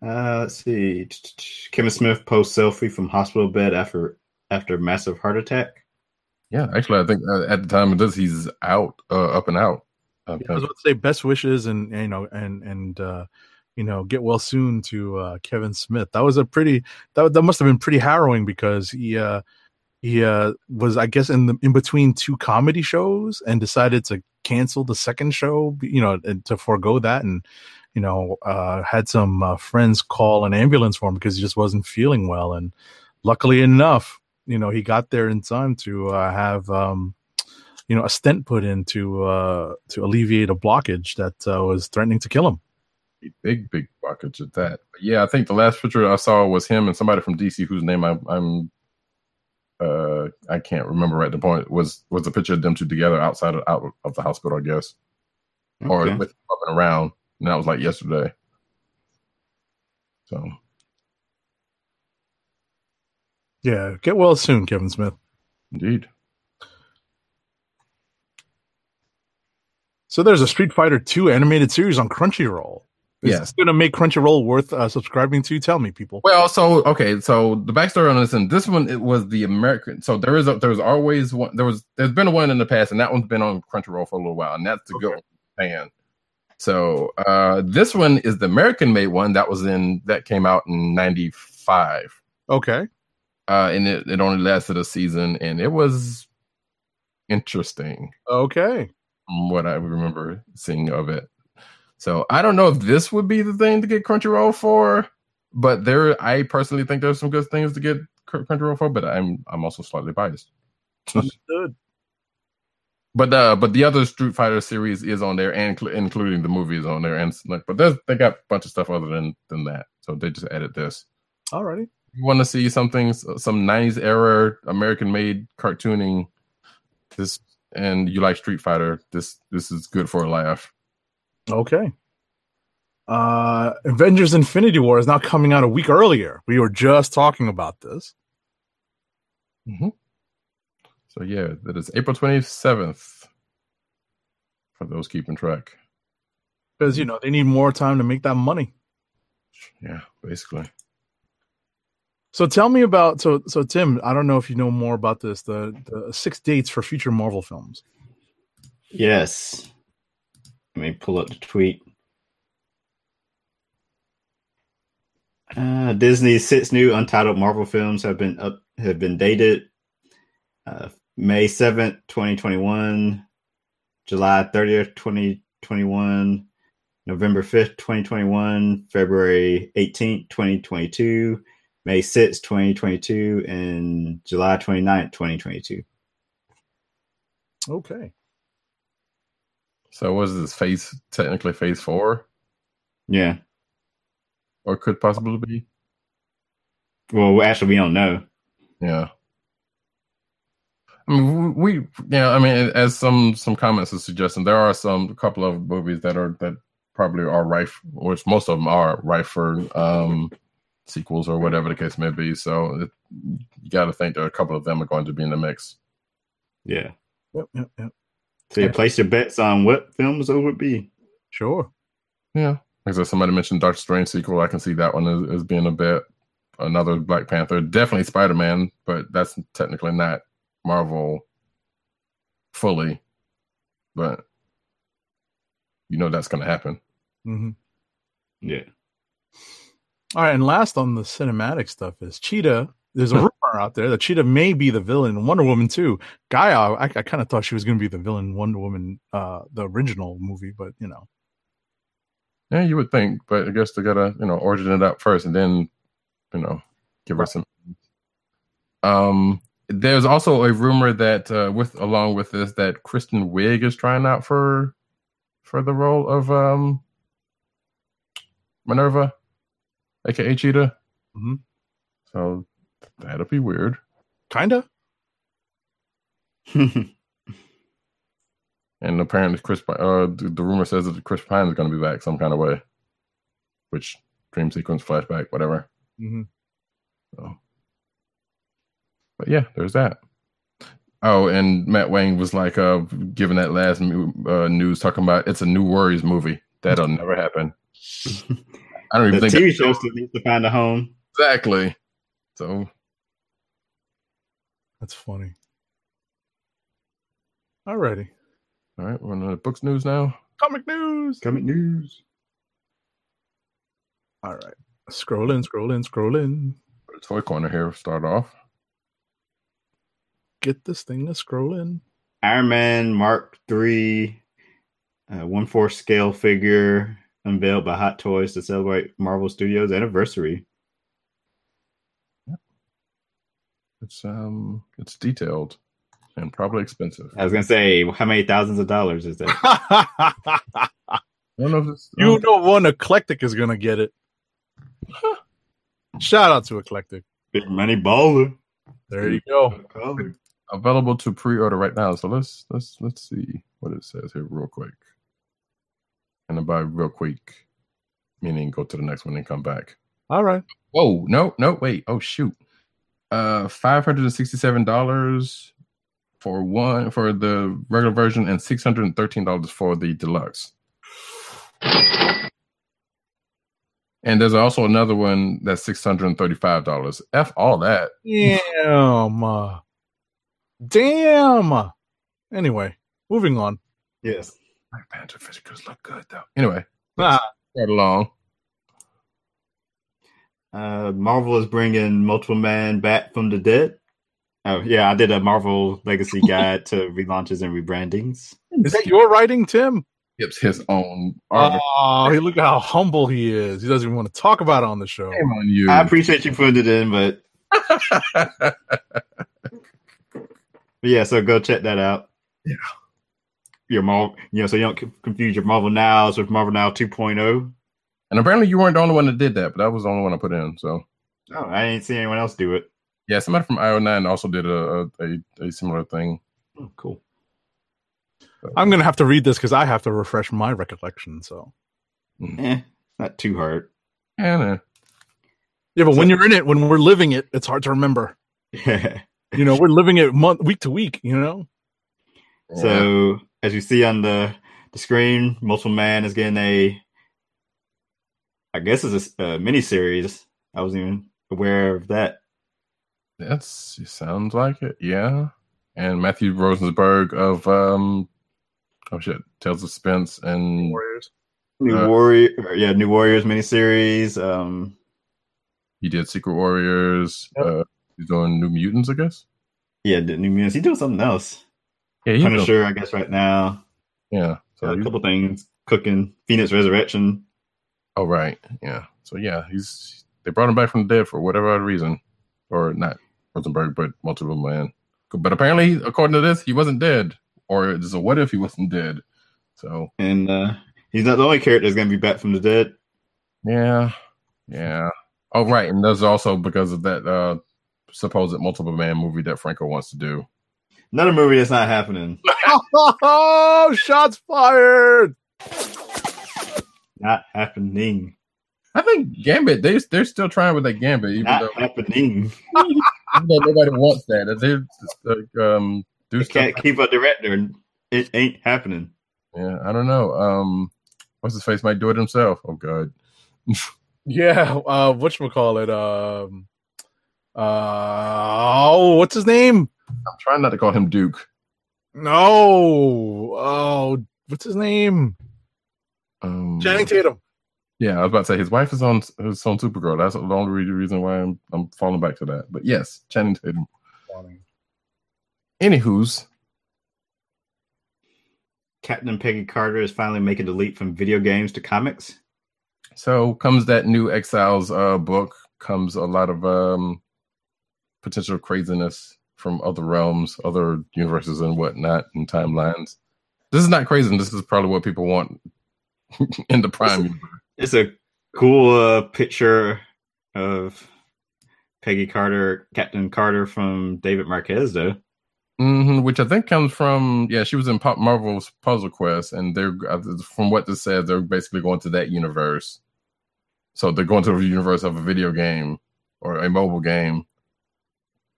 Uh, let's see. Kevin Smith posts selfie from hospital bed after after massive heart attack. Yeah, actually, I think uh, at the time of this, he's out, uh, up and out. Uh, I was about to say best wishes and, and, you know and and uh you know get well soon to uh Kevin Smith. That was a pretty that that must have been pretty harrowing because he uh he uh was I guess in the in between two comedy shows and decided to cancel the second show, you know, and to forego that and you know uh had some uh, friends call an ambulance for him because he just wasn't feeling well and luckily enough, you know, he got there in time to uh, have um you know a stent put in to uh to alleviate a blockage that uh, was threatening to kill him big, big blockage at that. But yeah, I think the last picture I saw was him and somebody from DC whose name I, I'm uh I can't remember right at the point was was a picture of them two together outside of out of the hospital, I guess. Or Okay. with up and around. And that was like yesterday. So yeah get well soon kevin smith indeed. so there's a street fighter 2 animated series on crunchyroll is Yes. this gonna make crunchyroll worth uh, subscribing to tell me people Well, so okay, so the backstory on this, and this one it was the American. So there is a, there was always one. There was there's been one in the past, and that one's been on Crunchyroll for a little while, and that's the good one, Japan. So uh, this one is the American made one that was in that came out in '95, okay uh, and it, it only lasted a season, and it was interesting okay what I remember seeing of it. So I don't know if this would be the thing to get Crunchyroll for, but there, I personally think there's some good things to get Crunchyroll for, but I'm I'm also slightly biased. understood But uh, but the other Street Fighter series is on there, and inclu- including the movies on there, and like, but they got a bunch of stuff other than than that, so they just added this. alrighty You want to see something, some '90s era American made cartooning, this, and you like Street Fighter, this this is good for a laugh. Okay. Uh, Avengers: Infinity War is now coming out a week earlier. We were just talking about this. So yeah, that is April twenty seventh. For those keeping track. because you know they need more time to make that money. Yeah, basically. So tell me about so so Tim. I don't know if you know more about this. The the six dates for future Marvel films. Yes. Let me pull up the tweet. Uh, Disney's six new untitled Marvel films have been up have been dated. Uh, May seventh, twenty twenty one, July thirtieth, twenty twenty one, November fifth, twenty twenty one, February eighteenth, twenty twenty two, May sixth, twenty twenty two, and July 29th, twenty twenty two. Okay. So was this phase technically phase four? Yeah. Or could possibly be? Well, actually, we don't know. Yeah. I mean, we, yeah. I mean, as some some comments are suggesting, there are some a couple of movies that are that probably are rife, which most of them are rife for um, sequels or whatever the case may be. So it, you got to think that a couple of them are going to be in the mix. Yeah. Yep. Yep. Yep. So you place your bets on what films it would be. Sure. Yeah, like I said, somebody mentioned Doctor Strange sequel. I can see that one as, as being a bit. Another Black Panther, definitely Spider Man, but that's technically not Marvel fully. But you know that's going to happen. hmm Yeah. All right, and last on the cinematic stuff is Cheetah. There's a rumor out there that Cheetah may be the villain in Wonder Woman 2. Gaia, I, I kind of thought she was going to be the villain in Wonder Woman, uh, the original movie, but you know, Yeah, you would think, but I guess they gotta, you know, origin it up first and then, you know, give her some. Um, there's also a rumor that uh, with along with this that Kristen Wiig is trying out for for the role of um Minerva, aka Cheetah. Mhm. So that'll be weird. kind of. And apparently, Chris, uh, the, the rumor says that Chris Pine is going to be back some kind of way, which dream sequence, flashback, whatever. hmm So, but yeah, there's that. Oh, and Matt Wang was like, uh, giving that last uh, news, talking about it's a New Warriors movie. That'll never happen. I don't the even think TV that- show still needs to find a home. exactly. So That's funny. Alrighty. all right, we're on the books news now. Comic news. Comic news. All right. Scroll in, scroll in, scroll in. Toy corner here. Start off. Get this thing to scroll in. Iron Man Mark III, uh, one fourth scale figure unveiled by Hot Toys to celebrate Marvel Studios anniversary. It's um, it's detailed and probably expensive. I was gonna say, how many thousands of dollars is that? I don't know if you know one eclectic is gonna get it. Shout out to eclectic. Big money baller. There you go. Available to pre-order right now. So let's let's let's see what it says here real quick. And by real quick, meaning go to the next one and come back. All right. Whoa, no, no, wait. Oh shoot. Uh five hundred and sixty-seven dollars for one for the regular version and six hundred and thirteen dollars for the deluxe. And there's also another one that's six hundred and thirty-five dollars. F all that. Damn. Damn. Anyway, moving on. Yes. Black Panther physicals look good though. Anyway, Ah, right along. Uh, Marvel is bringing Multiple Man back from the dead. Oh yeah, I did a Marvel Legacy guide to relaunches and rebrandings. is that your writing, Tim? Yep, his own article. Oh, look at how humble he is. He doesn't even want to talk about it on the show. Shame on you. I appreciate you putting it in, but, but yeah, so go check that out. Yeah. Your Marvel, you know, so you don't confuse your Marvel Nows with Marvel Now 2.0. and apparently you weren't the only one that did that, but that was the only one I put in. So Oh, I didn't see anyone else do it. yeah, somebody from IO9 also did a a, a, a similar thing. Oh, cool. I'm gonna have to read this because I have to refresh my recollection. So Eh, not too hard. And uh, yeah, but So- when you're in it, when we're living it, it's hard to remember. You know, we're living it month week to week. You know. So as you see on the the screen, Multiple Man is getting a, I guess it's a, a mini series. I wasn't even aware of that. That's sounds like it. Yeah. And Matthew Rosenberg of um oh shit, Tales of Spence and Warriors. New Uh, Warrior, yeah, New Warriors miniseries. Um, he did Secret Warriors. Yep. Uh he's doing New Mutants, I guess. yeah, the New Mutants. He's doing something else. Yeah, he's doing- Punisher, I guess, right now. yeah. So a couple things cooking. Phoenix Resurrection. oh right. Yeah. So yeah, he's they brought him back from the dead for whatever other reason. Or not Rosenberg, but multiple man. But apparently, according to this, he wasn't dead. Or it's a what if he wasn't dead. So And uh, he's not the only character that's going to be back from the dead. Yeah, yeah. Oh, right, and that's also because of that uh supposed multiple man movie that Franco wants to do. Another movie that's not happening. Oh, shots fired! Not happening. I think Gambit they they're still trying with that Gambit, even Not though, happening. even though nobody wants that. They like, um do You stuff. can't keep a director. and It ain't happening. Yeah, I don't know. Um, what's his face might do it himself. Oh God. Yeah, uh, what call it? Um, uh, oh, what's his name? I'm trying not to call him Duke. No, oh, what's his name? Um, Channing Tatum. Yeah, I was about to say his wife is on is on Supergirl. That's the only reason why I'm I'm falling back to that. But yes, Channing Tatum. Anywho's, Captain Peggy Carter is finally making the leap from video games to comics. so comes that new Exiles uh book. Comes a lot of um potential craziness from other realms, other universes, and whatnot, and timelines. This is not crazy. This is probably what people want in the Prime. universe. It's a cool uh, picture of Peggy Carter, Captain Carter from David Marquez, though. hmm which I think comes from yeah, she was in Pop Marvel's Puzzle Quest, and they're uh, from what this says, they're basically going to that universe. So they're going to the universe of a video game or a mobile game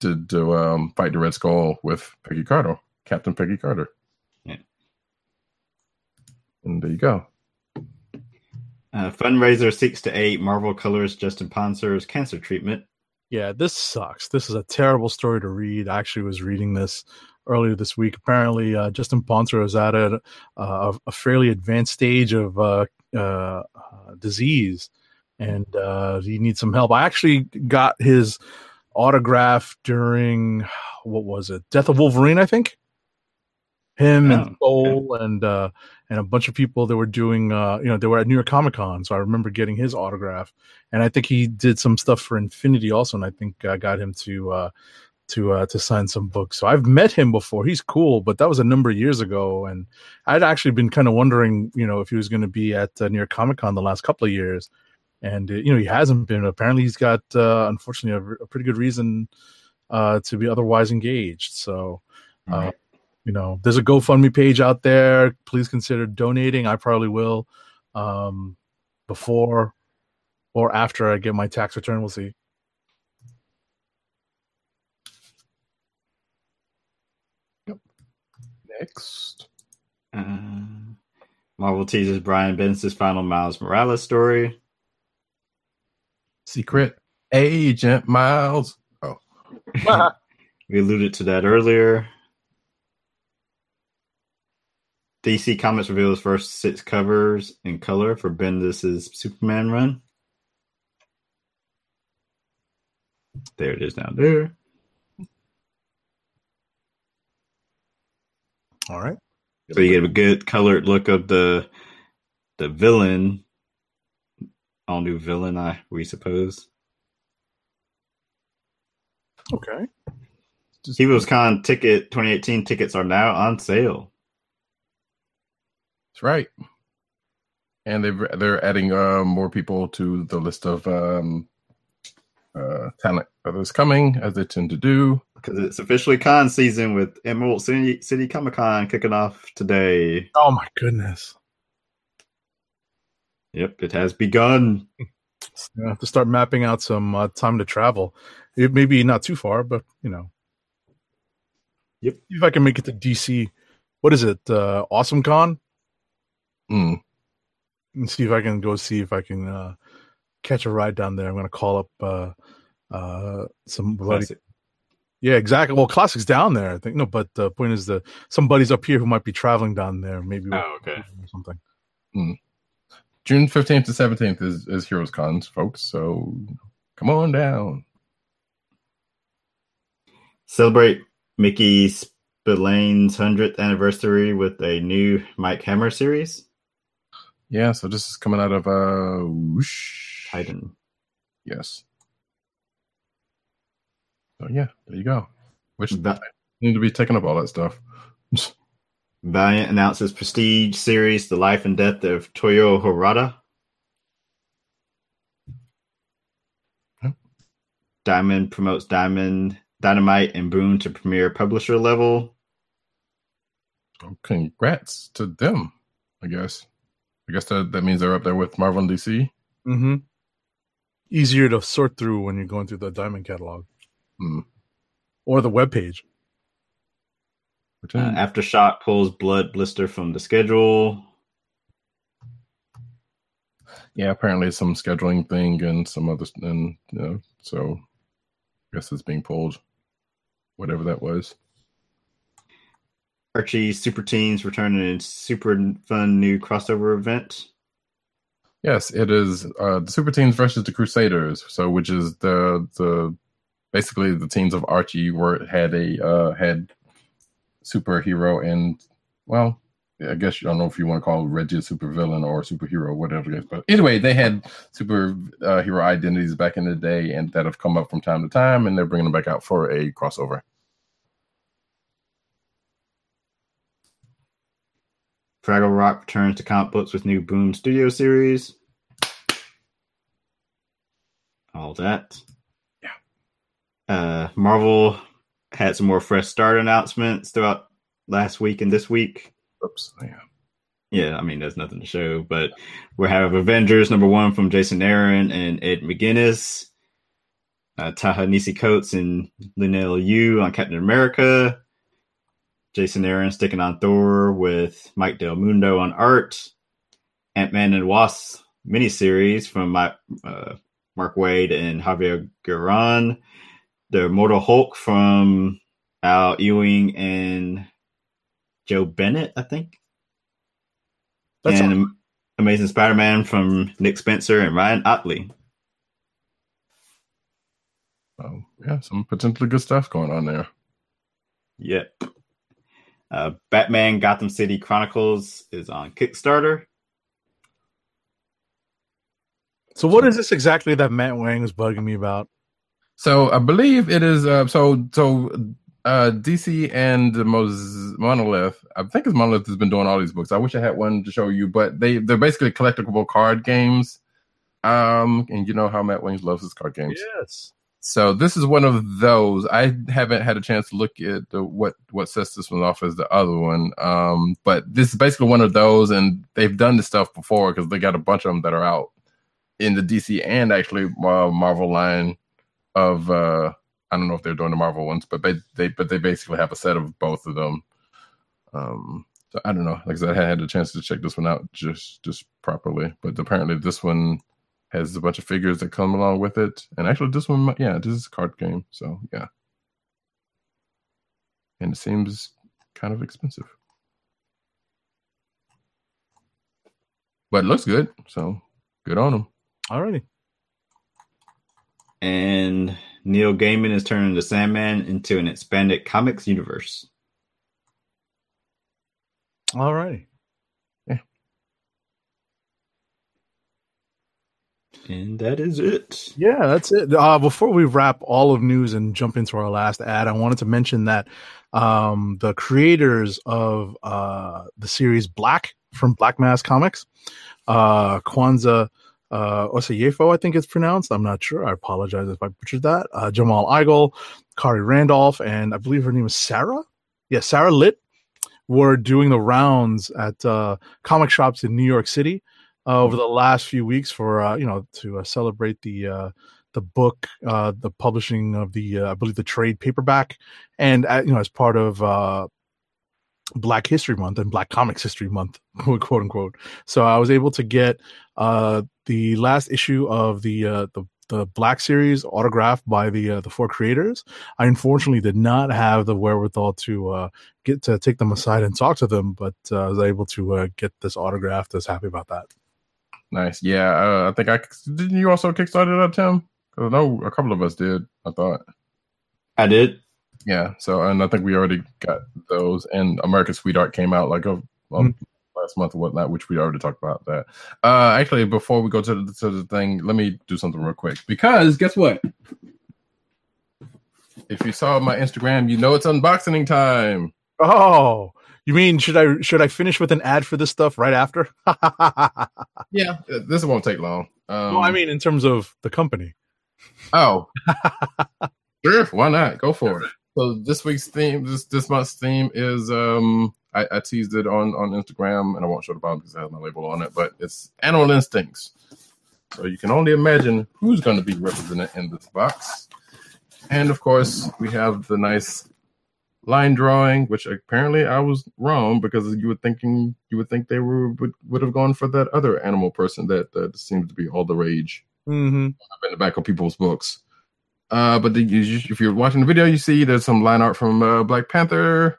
to to um, fight the Red Skull with Peggy Carter, Captain Peggy Carter. Yeah. And there you go. Uh, fundraiser six to eight. Marvel colorist Justin Ponsor's cancer treatment. Yeah, this sucks. This is a terrible story to read. I actually was reading this earlier this week. Apparently, uh, Justin Ponsor is at a, uh, a fairly advanced stage of uh, uh, uh, disease, and uh, he needs some help. I actually got his autograph during what was it, Death of Wolverine? I think him Oh, and Soule and uh, and a bunch of people that were doing, uh, you know, they were at New York Comic Con. So I remember getting his autograph and I think he did some stuff for Infinity also, and I think I got him to uh, to uh, to sign some books. So I've met him before. He's cool, but that was a number of years ago, and I'd actually been kind of wondering, you know, if he was going to be at uh, New York Comic Con the last couple of years, and uh, you know he hasn't been. Apparently, he's got uh, unfortunately a, a pretty good reason uh, to be otherwise engaged. So. Uh, you know, there's a GoFundMe page out there. Please consider donating. I probably will um, before or after I get my tax return. We'll see. Next. Uh, Marvel teases Brian Bendis' final Miles Morales story. Secret Agent Miles. Oh, We alluded to that earlier. DC Comics reveals first six covers in color for Bendis' Superman run. There it is down there. All right. So you get a good colored look of the the villain. All new villain, I we suppose. Okay. Heroes Con ticket 2018 tickets are now on sale. That's right. And they've they're adding uh, more people to the list of um, uh, talent that is coming, as they tend to do. because it's officially con season with Emerald City, City Comic Con kicking off today. Oh my goodness! Yep, it has begun. I have to start mapping out some uh, time to travel. It may be not too far, but you know. Yep. See if I can make it to DC. What is it? Uh, awesome Con. Mm. and see if I can go see if I can uh, catch a ride down there. I'm going to call up uh, uh, somebody. Classic. Yeah, exactly. Well, classics down there, I think. No, but the point is that somebody's up here who might be traveling down there, maybe. Oh, okay. or something. June fifteenth to seventeenth is is Heroes Cons, folks. So come on down. Celebrate Mickey Spillane's 100th anniversary with a new Mike Hammer series. Yeah, so this is coming out of uh whoosh. Titan. Yes. So yeah, there you go. Which Va- need to be taking up all that stuff. Valiant announces Prestige series The Life and Death of Toyo Harada. Yep. Diamond promotes Diamond, Dynamite, and Boom to premier publisher level. So congrats to them, I guess. I guess that, that means they're up there with Marvel and DC. Mm-hmm. Easier to sort through when you're going through the Diamond catalog Hmm. or the web page. Which Uh, Aftershock pulls Blood Blister from the schedule. yeah, apparently some scheduling thing and some other and you know, so I guess it's being pulled. Whatever that was. Archie Super Teens returning in super fun new crossover event. Yes, it is uh the Super Teens versus the Crusaders. So which is the the basically the teams of Archie were had a uh had superhero and well I guess I don't know if you want to call Reggie a supervillain or a superhero, whatever it is. But anyway, they had super uh, hero identities back in the day, and that have come up from time to time, and they're bringing them back out for a crossover. Fraggle Rock returns to comic books with new Boom Studio series. All that. Yeah. Uh, Marvel had some more fresh start announcements throughout last week and this week. Oops, yeah. Yeah, I mean, there's nothing to show, but we have Avengers number one from Jason Aaron and Ed McGuinness. Uh, Ta-Nehisi Coates and Leinil Yu on Captain America. Jason Aaron sticking on Thor with Mike Del Mundo on art. Ant Man and Wasp miniseries from my, uh, Mark Waid and Javier Garrón. The Mortal Hulk from Al Ewing and Joe Bennett, I think. That's and Am- Amazing Spider Man from Nick Spencer and Ryan Ottley. Oh yeah, some potentially good stuff going on there. Yep. Uh, Batman Gotham City Chronicles is on Kickstarter. So what is this exactly that Matt Wang was bugging me about? So I believe it is. Uh, so so uh, DC and Mos- Monolith. I think it's Monolith has been doing all these books. I wish I had one to show you, but they they're basically collectible card games. Um, and you know how Matt Wings loves his card games. Yes. So this is one of those. I haven't had a chance to look at the, what what sets this one off as the other one. Um, but this is basically one of those, and they've done this stuff before because they got a bunch of them that are out in the DC and actually uh, Marvel line of. uh I don't know if they're doing the Marvel ones, but they they but they basically have a set of both of them. Um, so I don't know. Like I said, I hadn't a chance to check this one out just just properly, but apparently this one has a bunch of figures that come along with it. And actually, this one, yeah, this is a card game. So, yeah. And it seems kind of expensive. But it looks good. So, good on them. Alrighty. And Neil Gaiman is turning the Sandman into an expanded comics universe. Alrighty. And that is it. Yeah, that's it. Uh, before we wrap all of news and jump into our last ad, I wanted to mention that um, the creators of uh, the series Black from Black Mask Comics, uh, Kwanza uh, Osajyefo, I think it's pronounced. I'm not sure. I apologize if I butchered that. Uh, Jamal Igle Khary Randolph, and I believe her name is Sarah. Yeah, Sarah Litt were doing the rounds at uh, comic shops in New York City uh, over the last few weeks for uh, you know to uh, celebrate the uh, the book, uh, the publishing of the I believe the trade paperback, and you know as part of Black History Month and Black Comics History Month, quote unquote. So I was able to get uh, the last issue of the uh, the the Black series autographed by the uh, the four creators. I unfortunately did not have the wherewithal to uh, get to take them aside and talk to them, but uh, I was able to uh, get this autographed. I was happy about that. Nice. Yeah, uh, I think I didn't. You also kickstarted that, Tim? 'Cause I know a couple of us did. I thought. I did. Yeah. So, and I think we already got those. And American Sweetheart came out like a um, last month or whatnot, which we already talked about that. Uh, actually, before we go to the, to the thing, let me do something real quick because guess what? If you saw my Instagram, you know it's unboxing time. Oh, you mean should I should I finish with an ad for this stuff right after? Yeah, uh, this won't take long. Um, well, I mean, in terms of the company. Oh, sure. Why not? Go for it. So this week's theme, this this month's theme is um I, I teased it on on Instagram and I won't show the bottom because it has my label on it, but it's animal instincts. So you can only imagine who's going to be represented in this box. And of course, we have the nice line drawing, which apparently I was wrong because you were thinking you would think they were would, would have gone for that other animal person that that seems to be all the rage Mm-hmm. in the back of people's books. Uh, but the, if you're watching the video, you see there's some line art from uh, Black Panther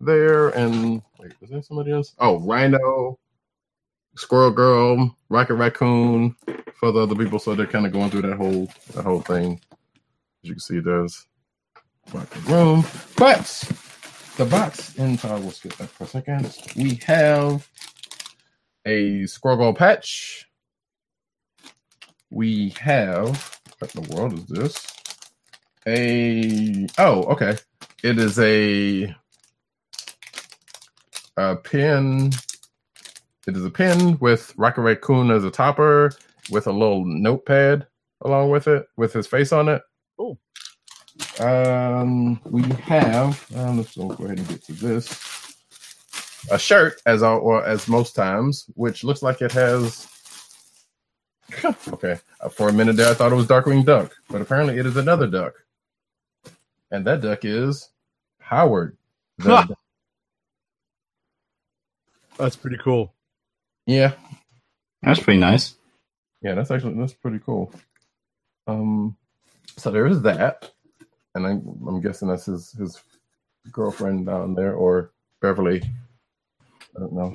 there, and wait, was there somebody else? Oh, Rhino, Squirrel Girl, Rocket Raccoon for the other people. So they're kind of going through that whole that whole thing. As you can see, there's Rocket Room, but the box inside. We'll skip that for a second. We have a Squirrel Girl patch we have what in the world is this? A oh, okay. It is a a pin. It is a pin with Rocket Raccoon as a topper with a little notepad along with it with his face on it. Cool. Um, we have. Um, let's go ahead and get to this. A shirt, as all, or as most times, which looks like it has okay. Uh, for a minute there, I thought it was Darkwing Duck, but apparently it is another duck. And that duck is Howard. the Huh. duck. That's pretty cool. Yeah, That's pretty nice. yeah, that's actually that's pretty cool. Um, so there is that, and I'm, I'm guessing that's his his girlfriend down there or Beverly. I don't know.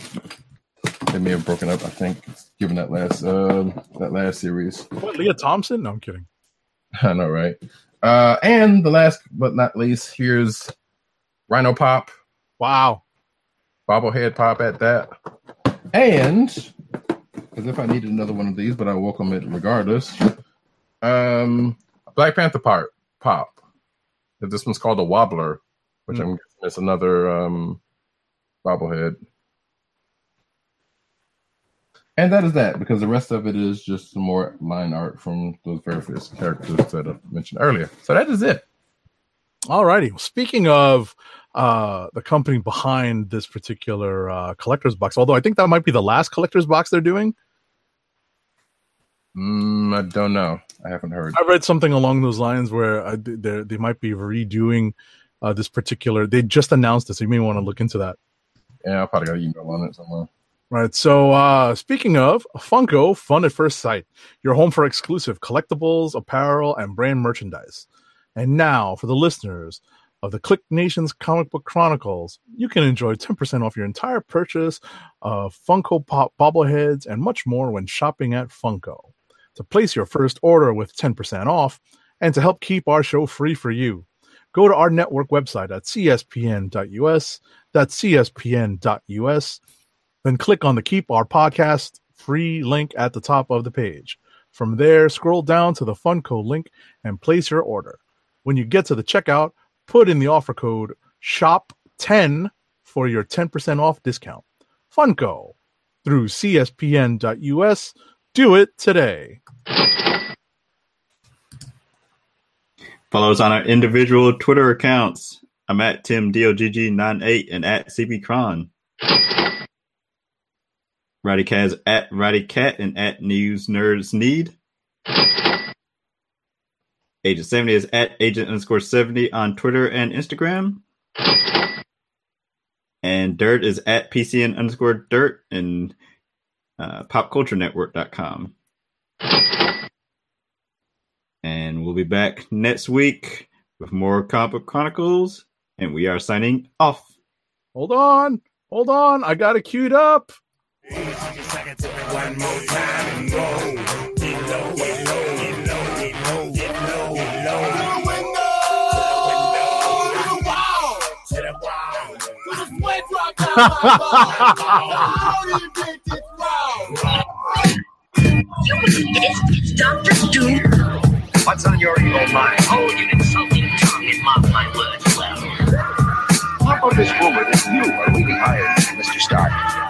They may have broken up. I think, given that last um that last series. What, Lea Thompson? No, I'm kidding. I know, right? Uh, and the last but not least, here's Rhino Pop, Wow. bobblehead pop at that. And as if I needed another one of these, but I welcome it regardless. Um, Black Panther part pop. This one's called a wobbler, which I'm guessing is another um bobblehead. And that is that, because the rest of it is just some more line art from those various characters that I mentioned earlier. So that is it. Alrighty. Well, speaking of uh, the company behind this particular uh, collector's box, although I think that might be the last collector's box they're doing. Mm, I don't know. I haven't heard. I read something along those lines where uh, they they might be redoing uh, this particular. They just announced this. So you may want to look into that. Yeah, I probably got an email on it somewhere. Right. So, uh, speaking of Funko, fun at first sight, your home for exclusive collectibles, apparel, and brand merchandise. And now, for the listeners of the Click Nations Comic Book Chronicles, you can enjoy 10% off your entire purchase of Funko Pop bobbleheads and much more when shopping at Funko. To place your first order with 10% off and to help keep our show free for you, go to our network website at cspn.us. That's cspn.us then click on the Keep Our Podcast free link at the top of the page. From there, scroll down to the Funko link and place your order. When you get to the checkout, put in the offer code SHOP10 for your 10% off discount. Funko through cspn.us. Do it today. Follow us on our individual Twitter accounts. I'm at TimDOGG98 and at CBCron. Radicaz at Radicat and at News Nerds Need. Agent 70 is at agent underscore 70 on Twitter and Instagram. And Dirt is at PCN underscore Dirt and uh, popculturenetwork.com. And we'll be back next week with more Comic Book Chronicles. And we are signing off. Hold on. Hold on. I got it queued up. You believe it's, it's Doctor Doom? What's on your evil mind? Oh, Hold your insulting tongue and mark my words well. How about this rumor that you are really hired Mr. Stark?